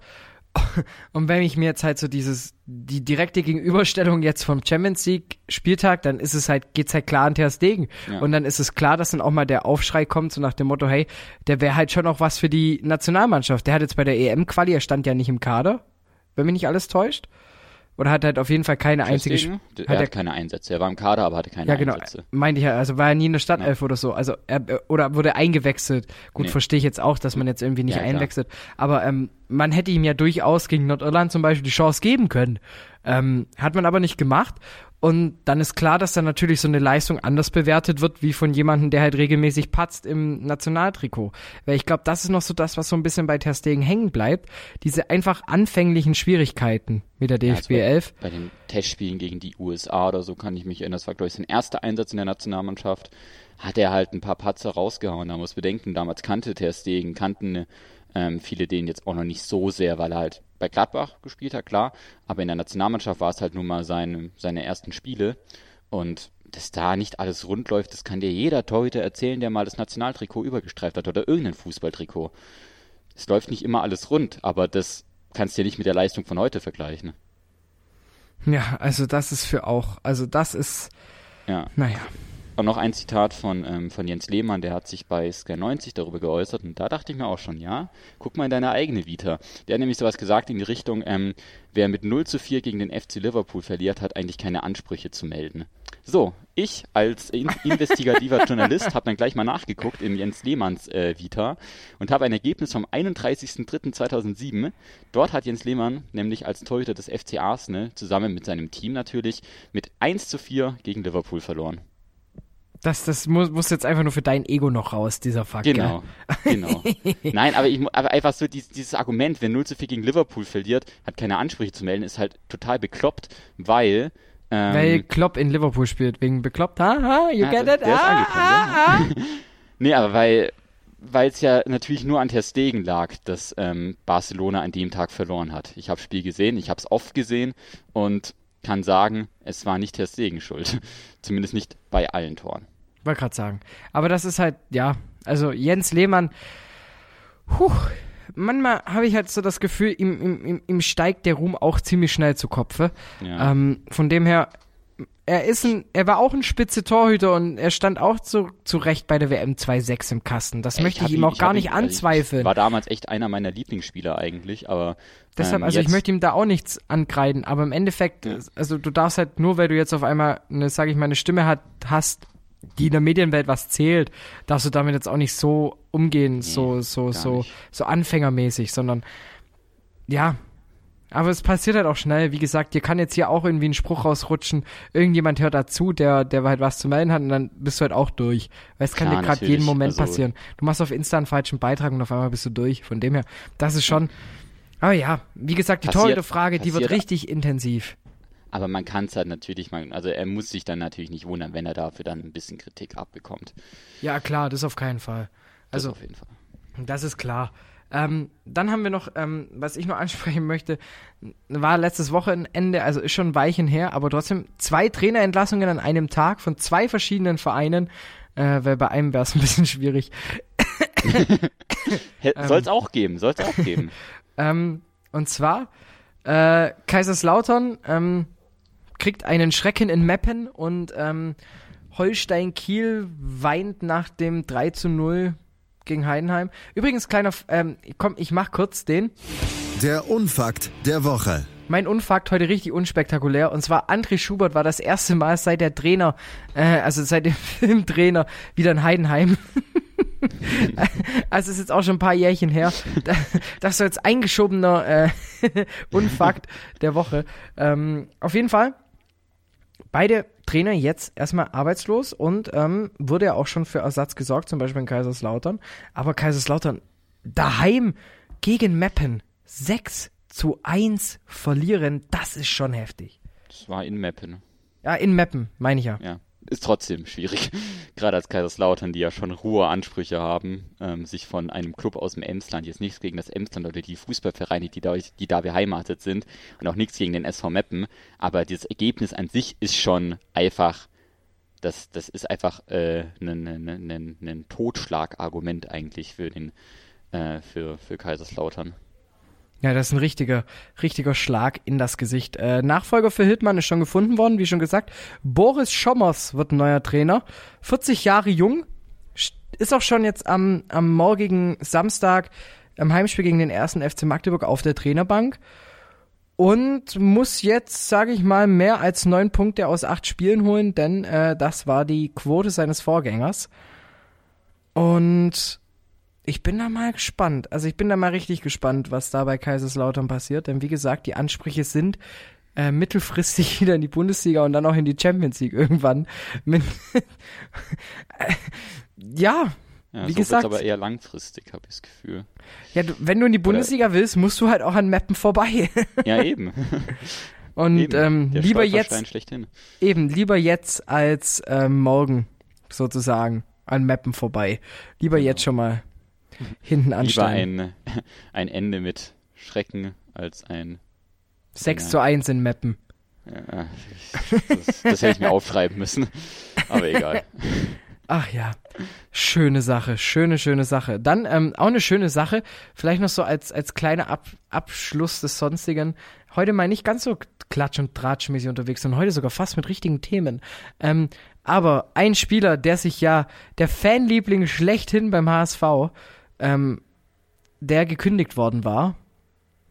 C: [laughs] Und wenn ich mir jetzt halt so dieses, die direkte Gegenüberstellung jetzt vom Champions League Spieltag, dann ist es halt, geht's halt klar an Ter Stegen. Ja. Und dann ist es klar, dass dann auch mal der Aufschrei kommt, so nach dem Motto, hey, der wäre halt schon auch was für die Nationalmannschaft. Der hat jetzt bei der EM-Quali, er stand ja nicht im Kader, wenn mich nicht alles täuscht. Oder hat halt auf jeden Fall keine einzige.
D: Deswegen, er hat,
C: er-
D: keine Einsätze. Er war im Kader, aber hatte keine
C: Ja, genau.
D: Einsätze.
C: Meinte ich ja, also war er nie in der Stadtelf oder so. Also er, oder wurde eingewechselt. Gut,
D: Nee.
C: verstehe ich jetzt auch, dass man jetzt irgendwie nicht
D: Ja, klar.
C: einwechselt. Aber ähm, man hätte ihm ja durchaus gegen Nordirland zum Beispiel die Chance geben können. Ähm, hat man aber nicht gemacht. Und dann ist klar, dass dann natürlich so eine Leistung anders bewertet wird, wie von jemandem, der halt regelmäßig patzt im Nationaltrikot. Weil ich glaube, das ist noch so das, was so ein bisschen bei Ter Stegen hängen bleibt. Diese einfach anfänglichen Schwierigkeiten mit der DFB
D: also
C: 11.
D: Bei den Testspielen gegen die USA oder so kann ich mich erinnern, das war, glaube ich, sein erster Einsatz in der Nationalmannschaft. Hat er halt ein paar Patzer rausgehauen. Da muss bedenken, damals kannte Ter Stegen, kannten ähm, viele den jetzt auch noch nicht so sehr, weil er halt bei Gladbach gespielt hat, klar. Aber in der Nationalmannschaft war es halt nun mal seine, seine ersten Spiele. Und dass da nicht alles rund läuft, das kann dir jeder Torhüter erzählen, der mal das Nationaltrikot übergestreift hat oder irgendein Fußballtrikot. Es läuft nicht immer alles rund, aber das kannst du ja nicht mit der Leistung von heute vergleichen.
C: Ja, also das ist für auch, also das ist,
D: Ja.
C: naja.
D: Und noch ein Zitat von, ähm, von Jens Lehmann, der hat sich bei Sky 90 darüber geäußert und da dachte ich mir auch schon, ja, guck mal in deine eigene Vita. Der hat nämlich sowas gesagt in die Richtung, ähm, wer mit 0 zu 4 gegen den FC Liverpool verliert, hat eigentlich keine Ansprüche zu melden. So, ich als in investigativer [laughs] Journalist habe dann gleich mal nachgeguckt in Jens Lehmanns äh, Vita und habe ein Ergebnis vom 31.03.2007. Dort hat Jens Lehmann nämlich als Torhüter des FC Arsenal zusammen mit seinem Team natürlich mit 1 zu 4 gegen Liverpool verloren.
C: Das, das muss, muss jetzt einfach nur für dein Ego noch raus, dieser Fakt.
D: Genau, genau. [laughs] Nein, aber, ich, aber einfach so dieses, dieses Argument, wer 0 zu 4 gegen Liverpool verliert, hat keine Ansprüche zu melden, ist halt total bekloppt, weil. Ähm,
C: Weil Klopp in Liverpool spielt, wegen bekloppt. Haha, you
D: Ja,
C: get
D: der-
C: it?
D: der ist
C: Ah,
D: angekommen,
C: ah, ah. [laughs]
D: nee, aber weil weil es ja natürlich nur an Ter Stegen lag, dass ähm, Barcelona an dem Tag verloren hat. Ich habe Spiel gesehen, ich habe es oft gesehen und kann sagen, es war nicht Ter Stegen schuld. [laughs] Zumindest nicht bei allen Toren.
C: Wollte gerade sagen. Aber das ist halt, ja, also Jens Lehmann, puh, manchmal habe ich halt so das Gefühl, ihm, ihm, ihm- ihm steigt der Ruhm auch ziemlich schnell zu Kopfe.
D: Ja.
C: Ähm, von dem her, er ist ein, er war auch ein spitze Torhüter und er stand auch zu, zu Recht bei der WM 2-6 im Kasten. Das möchte
D: hab
C: ich ihm auch gar nicht
D: ihn-
C: anzweifeln.
D: Ich war damals echt einer meiner Lieblingsspieler eigentlich, aber
C: Deshalb,
D: ähm,
C: also ich möchte ihm da auch nichts ankreiden, aber im Endeffekt,
D: Ja.
C: also du darfst halt nur, weil du jetzt auf einmal eine, sag ich mal, eine Stimme hat, hast, die in der Medienwelt was zählt, darfst du damit jetzt auch nicht so umgehen, so, so, so,
D: nicht.
C: so anfängermäßig, sondern ja. Aber es passiert halt auch schnell, wie gesagt, dir kann jetzt hier auch irgendwie ein Spruch rausrutschen, irgendjemand hört dazu, der, der halt was zu melden hat und dann bist du halt auch durch. Weil es kann
D: Klar,
C: dir gerade jeden. Moment
D: Also-
C: passieren. Du machst auf Insta einen falschen Beitrag und auf einmal bist du durch. Von dem her, das ist schon, aber ja, wie gesagt, die
D: Passiert-
C: Torhüterfrage, die wird richtig intensiv.
D: Aber man kann es halt natürlich mal, also er muss sich dann natürlich nicht wundern, wenn er dafür dann ein bisschen Kritik abbekommt.
C: Ja, klar, das auf keinen Fall.
D: Das
C: Also,
D: auf jeden Fall.
C: das ist klar. Ähm, dann haben wir noch, ähm, was ich noch [laughs] ansprechen möchte, war letztes Wochenende, also ist schon ein Weilchen her, aber trotzdem zwei Trainerentlassungen an einem Tag von zwei verschiedenen Vereinen, äh, weil bei einem wäre es ein bisschen schwierig.
D: Soll es auch geben, soll es auch geben. [laughs]
C: Ähm, und zwar, äh, Kaiserslautern ähm, kriegt einen Schrecken in Meppen und ähm, Holstein Kiel weint nach dem 3 zu 0 gegen Heidenheim. Übrigens, kleiner, ähm, komm, ich mach kurz den.
B: Der Unfakt der Woche.
C: Mein Unfakt heute richtig unspektakulär. Und zwar André Schubert war das erste Mal seit der Trainer, äh, also seit dem [laughs] Filmtrainer wieder in Heidenheim. [laughs] also ist jetzt auch schon ein paar Jährchen her. Da- Das ist so jetzt eingeschobener äh, [laughs] Unfakt der Woche. Ähm, auf jeden Fall. Beide Trainer jetzt erstmal arbeitslos und ähm, wurde ja auch schon für Ersatz gesorgt, zum Beispiel in Kaiserslautern. Aber Kaiserslautern daheim gegen Meppen 6 zu 1 verlieren, das ist schon heftig.
D: Das war in Meppen.
C: Ja, in Meppen, meine ich ja.
D: Ja. Ist trotzdem schwierig. [laughs] Gerade als Kaiserslautern, die ja schon hohe Ansprüche haben, ähm, sich von einem Club aus dem Emsland, jetzt nichts gegen das Emsland oder die Fußballvereine, die da, die da beheimatet sind, und auch nichts gegen den SV Meppen, aber dieses Ergebnis an sich ist schon einfach, das, das ist einfach äh, ein, ein, ein, ein Totschlagargument eigentlich für den, äh, für, für Kaiserslautern.
C: Ja, das ist ein richtiger, richtiger Schlag in das Gesicht. Äh, Nachfolger für Hildmann ist schon gefunden worden, wie schon gesagt. Boris Schommers wird neuer Trainer. 40 Jahre jung. St- Ist auch schon jetzt am, am morgigen Samstag am Heimspiel gegen den ersten FC Magdeburg auf der Trainerbank. und muss jetzt, sage ich mal, mehr als neun Punkte aus acht Spielen holen, denn äh, das war die Quote seines Vorgängers. Und ich bin da mal gespannt. Also ich bin da mal richtig gespannt, was da bei Kaiserslautern passiert. Denn wie gesagt, die Ansprüche sind äh, mittelfristig [laughs] wieder in die Bundesliga und dann auch in die Champions League irgendwann. [laughs] Ja,
D: Ja,
C: Wie
D: so
C: gesagt-
D: aber eher langfristig, habe ich das Gefühl.
C: ja, du, wenn du in die Bundesliga willst, musst du halt auch an Mappen vorbei. [laughs]
D: Ja, eben.
C: Und
D: eben.
C: ähm, lieber jetzt, eben, lieber jetzt als ähm, morgen, sozusagen, an Mappen vorbei. Lieber jetzt schon mal [laughs] hinten
D: Lieber
C: anstellen.
D: ein, [laughs] ein Ende mit Schrecken als ein
C: 6
D: Ja.
C: zu 1 in Mappen.
D: Ja, das, das hätte ich mir aufschreiben müssen. Aber egal.
C: Ach ja, schöne Sache, schöne, schöne Sache. Dann ähm, auch eine schöne Sache, vielleicht noch so als, als kleiner Ab Abschluss des Sonstigen. Heute mal nicht ganz so klatsch- und tratschmäßig unterwegs, sondern heute sogar fast mit richtigen Themen. Ähm, aber ein Spieler, der sich ja, der Fanliebling schlechthin beim HSV, ähm, der gekündigt worden war,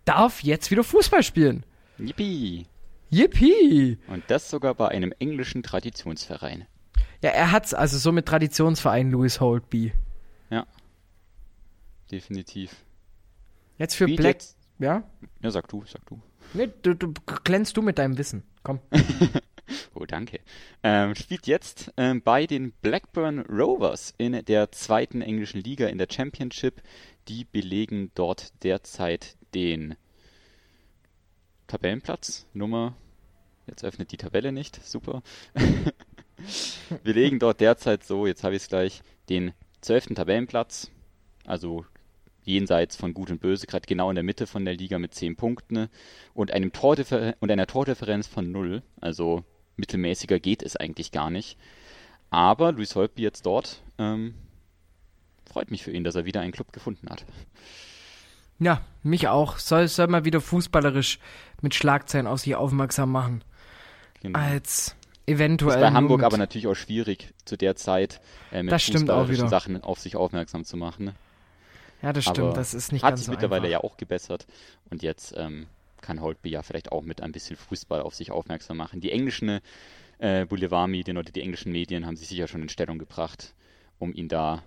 C: darf jetzt wieder Fußball spielen.
D: Yippie.
C: Yippie!
D: Und das sogar bei einem englischen Traditionsverein.
C: Ja, er hat's also so mit Traditionsverein Louis Holtby.
D: Ja. Definitiv.
C: Jetzt für
D: Spielt
C: Black,
D: jetzt-
C: ja?
D: Ja, sag du, sag du.
C: Nee, du, du glänzt du mit deinem Wissen. Komm. [laughs] [laughs]
D: Oh, danke. Ähm, spielt jetzt ähm, bei den Blackburn Rovers in der zweiten englischen Liga in der Championship. Die belegen dort derzeit den Tabellenplatz. Nummer. Jetzt öffnet die Tabelle nicht. Super. [laughs] belegen dort derzeit so, jetzt habe ich es gleich, den zwölften Tabellenplatz. Also jenseits von Gut und Böse, gerade genau in der Mitte von der Liga mit 10 Punkten und, einem Tordiffer und einer Tordifferenz von 0. Also mittelmäßiger geht es eigentlich gar nicht. Aber Luis Holtby jetzt dort, ähm, freut mich für ihn, dass er wieder einen Club gefunden hat.
C: Ja, mich auch. Soll, soll mal wieder fußballerisch mit Schlagzeilen auf sich aufmerksam machen.
D: Genau.
C: Als
D: ist
C: eventuell.
D: bei
C: nur
D: Hamburg
C: mit,
D: aber natürlich auch schwierig, zu der Zeit äh, mit
C: Das
D: fußballerischen. Sachen auf sich aufmerksam zu machen.
C: Ja, das stimmt.
D: aber
C: Das ist nicht
D: Hat
C: ganz
D: sich
C: so
D: mittlerweile
C: einfach.
D: ja auch gebessert. Und jetzt ähm, kann Holtby ja vielleicht auch mit ein bisschen Fußball auf sich aufmerksam machen. Die englischen äh, Boulevardmedien oder die englischen Medien haben sich sicher schon in Stellung gebracht, um ihn da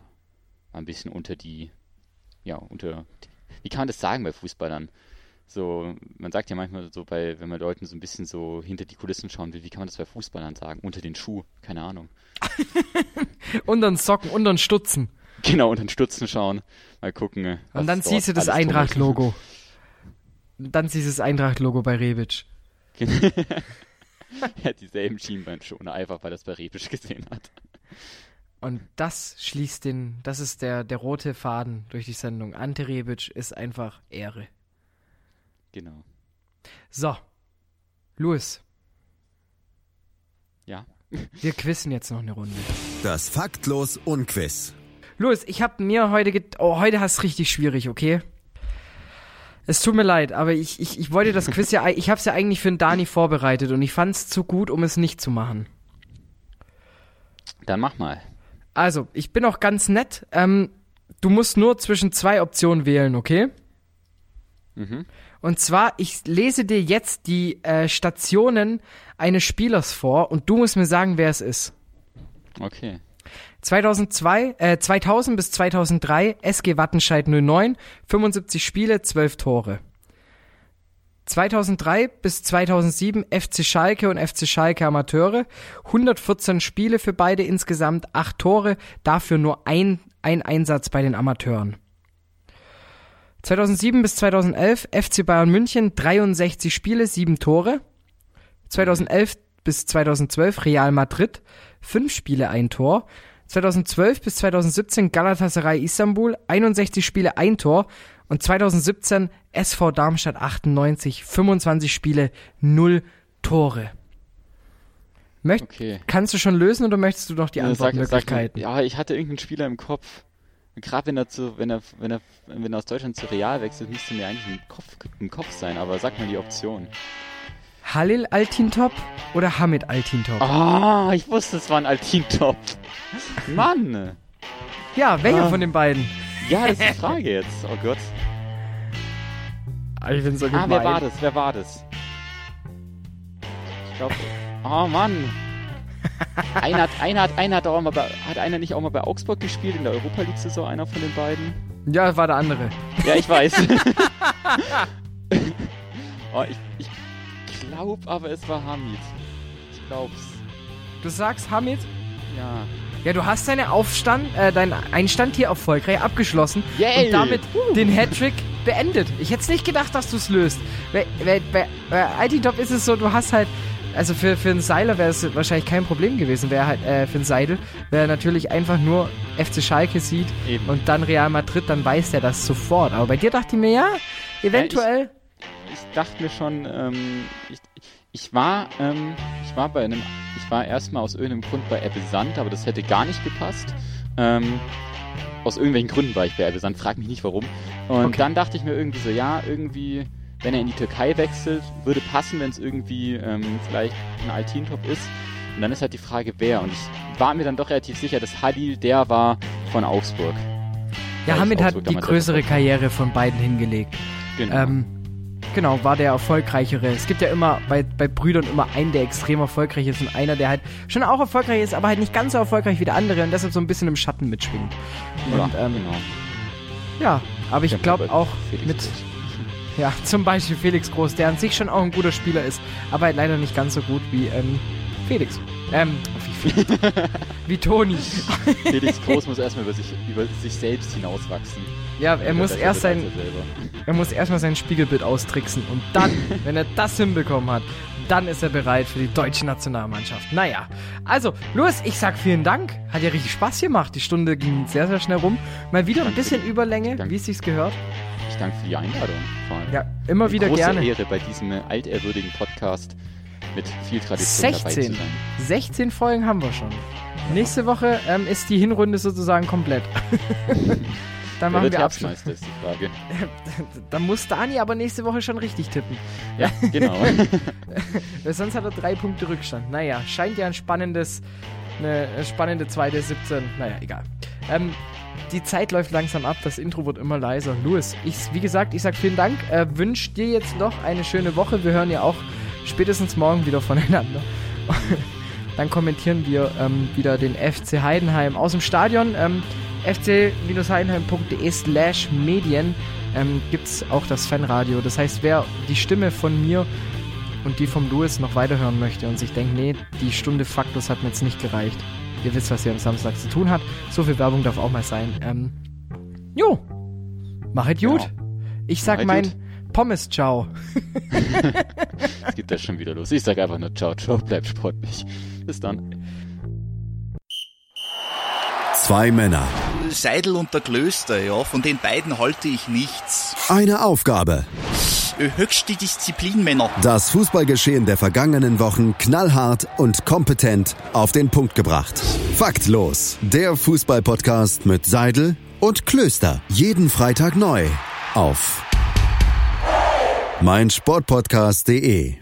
D: ein bisschen unter die, ja, unter, wie kann man das sagen bei Fußballern? So, man sagt ja manchmal so bei, wenn man Leuten so ein bisschen so hinter die Kulissen schauen will, wie kann man das bei Fußballern sagen? Unter den Schuh, keine Ahnung. [laughs]
C: Unter den Socken, unter den Stutzen.
D: Genau, unter den Stutzen schauen, mal gucken.
C: Und dann siehst du das
D: alles [laughs]
C: Dann siehst du das Eintracht-Logo bei Rebic. [laughs]
D: Er hat dieselben Schienbeinschoner, einfach weil er es bei Rebisch gesehen hat.
C: Und das schließt den, das ist der, der rote Faden durch die Sendung. Ante Rebic ist einfach Ehre.
D: Genau.
C: So. Louis,
D: Ja.
C: wir quizzen jetzt noch eine Runde.
B: Das Faktlos Unquiz.
C: Louis, ich hab mir heute get Oh, heute hast richtig schwierig, okay? Es tut mir leid, aber ich, ich, ich wollte das Quiz ja, ich hab's ja eigentlich für den Dani vorbereitet und ich fand's zu gut, um es nicht zu machen.
D: Dann mach mal.
C: Also, ich bin auch ganz nett. Ähm, du musst nur zwischen zwei Optionen wählen, okay?
D: Mhm.
C: Und zwar, ich lese dir jetzt die äh, Stationen eines Spielers vor und du musst mir sagen, wer es ist.
D: Okay.
C: 2002, äh, 2000 bis 2003 SG Wattenscheid 09, 75 Spiele, 12 Tore. 2003 bis 2007 FC Schalke und FC Schalke Amateure, 114 Spiele für beide insgesamt, 8 Tore, dafür nur ein, ein Einsatz bei den Amateuren. 2007 bis 2011 FC Bayern München, 63 Spiele, 7 Tore. 2011 bis 2012 Real Madrid, 5 Spiele, 1 Tor. 2012 bis 2017 Galatasaray Istanbul, 61 Spiele, 1 Tor. Und 2017 SV Darmstadt 98, 25 Spiele, 0 Tore. Möcht,
D: Okay.
C: Kannst du schon lösen oder möchtest du noch die Antwortmöglichkeiten?
D: ja, ich hatte irgendeinen Spieler im Kopf. Gerade wenn er zu, wenn er, wenn er, wenn er aus Deutschland zu Real wechselt, müsste mir eigentlich im Kopf, im Kopf sein, aber sag mal die Option.
C: Halil Altintop oder Hamid Altintop?
D: Ah, ich wusste, es war ein Altintop. Mann!
C: Ja, welcher
D: Ah.
C: von den beiden?
D: Ja, das ist die Frage jetzt. Oh Gott.
C: Ich bin so
D: Ah, wer war das? Wer war das? Ich glaube, oh Mann. einer hat, einer hat, einer hat auch mal bei, hat einer nicht auch mal bei Augsburg gespielt in der Europa League Saison, einer von den beiden?
C: Ja, war der andere.
D: Ja, ich weiß. [laughs] oh, ich, ich glaube aber, es war Hamid. Ich glaub's.
C: Du sagst Hamid?
D: Ja.
C: Ja, du hast deine Aufstand, äh, deinen Einstand hier erfolgreich abgeschlossen
D: Yay!
C: und damit den Hattrick beendet. Ich hätte nicht gedacht, dass du es löst. Bei, bei, bei, bei IT-Top ist es so, du hast halt, also für, für einen Seiler wäre es wahrscheinlich kein Problem gewesen, wäre halt, äh, für einen Seidel, wer natürlich einfach nur FC Schalke sieht
D: Eben.
C: und dann Real Madrid, dann weiß der das sofort. Aber bei dir dachte ich mir, ja, eventuell.
D: ich dachte mir schon, ähm, ich, ich war, ähm, ich war bei einem, ich war erstmal aus irgendeinem Grund bei Ebbe Sand, aber das hätte gar nicht gepasst. Ähm, aus irgendwelchen Gründen war ich bei Ebbe Sand, frag mich nicht warum. Und
C: Okay.
D: dann dachte ich mir irgendwie so, ja, irgendwie, wenn er in die Türkei wechselt, würde passen, wenn es irgendwie ähm, vielleicht ein Altintop ist. Und dann ist halt die Frage, wer. Und ich war mir dann doch relativ sicher, dass Halil der war von Augsburg.
C: ja, Hamid hat die größere Karriere von beiden hingelegt.
D: Genau.
C: Ähm, genau, war der erfolgreichere. Es gibt ja immer bei, bei Brüdern immer einen, der extrem erfolgreich ist und einer, der halt schon auch erfolgreich ist, aber halt nicht ganz so erfolgreich wie der andere und deshalb so ein bisschen im Schatten mitschwingt.
D: ja,
C: Und ähm,
D: genau.
C: ja, aber ich
D: Ja,
C: glaube auch
D: Felix
C: mit,
D: Groß. [laughs]
C: ja, zum Beispiel Felix Groß, der an sich schon auch ein guter Spieler ist, aber halt leider nicht ganz so gut wie ähm, Felix. Ähm, wie, Felix. [laughs] wie Toni.
D: Felix Groß muss erstmal über sich, über sich selbst hinauswachsen.
C: Ja, er muss erst sein,
D: er
C: muss erstmal sein Spiegelbild austricksen und dann, [laughs] wenn er das hinbekommen hat, dann ist er bereit für die deutsche Nationalmannschaft. Naja, also, Louis, ich sag vielen Dank. Hat ja richtig Spaß gemacht. Die Stunde ging sehr, sehr schnell rum. Mal wieder ein bisschen Überlänge, wie es sich gehört.
D: Ich danke für die Einladung. Vor allem.
C: Ja, immer
D: Eine
C: wieder
D: große
C: gerne.
D: Ehre bei diesem altehrwürdigen Podcast mit viel Tradition dabei zu
C: 16.
D: sein.
C: 16 Folgen haben wir schon. Nächste Woche ähm, ist die Hinrunde sozusagen komplett. [laughs] Dann machen wir Abschluss.
D: Herbstmeister, ist die Frage. [laughs]
C: Dann muss Dani aber nächste Woche schon richtig tippen.
D: Ja, genau. [laughs]
C: Sonst hat er drei Punkte Rückstand. Naja, scheint ja ein spannendes, eine spannende zweite 17. Naja, egal. Ähm, die Zeit läuft langsam ab, das Intro wird immer leiser. Louis, ich, wie gesagt, ich sag vielen Dank. Äh, Wünsch dir jetzt noch eine schöne Woche. Wir hören ja auch spätestens morgen wieder voneinander. [laughs] Dann kommentieren wir ähm, wieder den FC Heidenheim aus dem Stadion. Ähm, fc-heidenheim.de slash Medien ähm, gibt es auch das Fanradio. Das heißt, wer die Stimme von mir und die vom Louis noch weiterhören möchte und sich denkt, nee, die Stunde Faktus hat mir jetzt nicht gereicht. Ihr wisst, was ihr am Samstag zu tun habt. So viel Werbung darf auch mal sein. Ähm, jo, machet gut.
D: Genau.
C: Ich sag
D: Machet
C: mein
D: gut.
C: Pommes Ciao. [laughs]
D: Es geht das schon wieder los. Ich sag einfach nur ciao, ciao, bleib sportlich. Bis dann.
B: Zwei Männer,
A: Seidel und der Klöster, ja, von den beiden halte ich nichts.
B: eine Aufgabe.
A: Äh, Höchste Disziplin, Männer.
B: Das Fußballgeschehen der vergangenen Wochen knallhart und kompetent auf den Punkt gebracht. Faktlos. Der Fußballpodcast mit Seidel und Klöster. Jeden Freitag neu auf meinsportpodcast.de.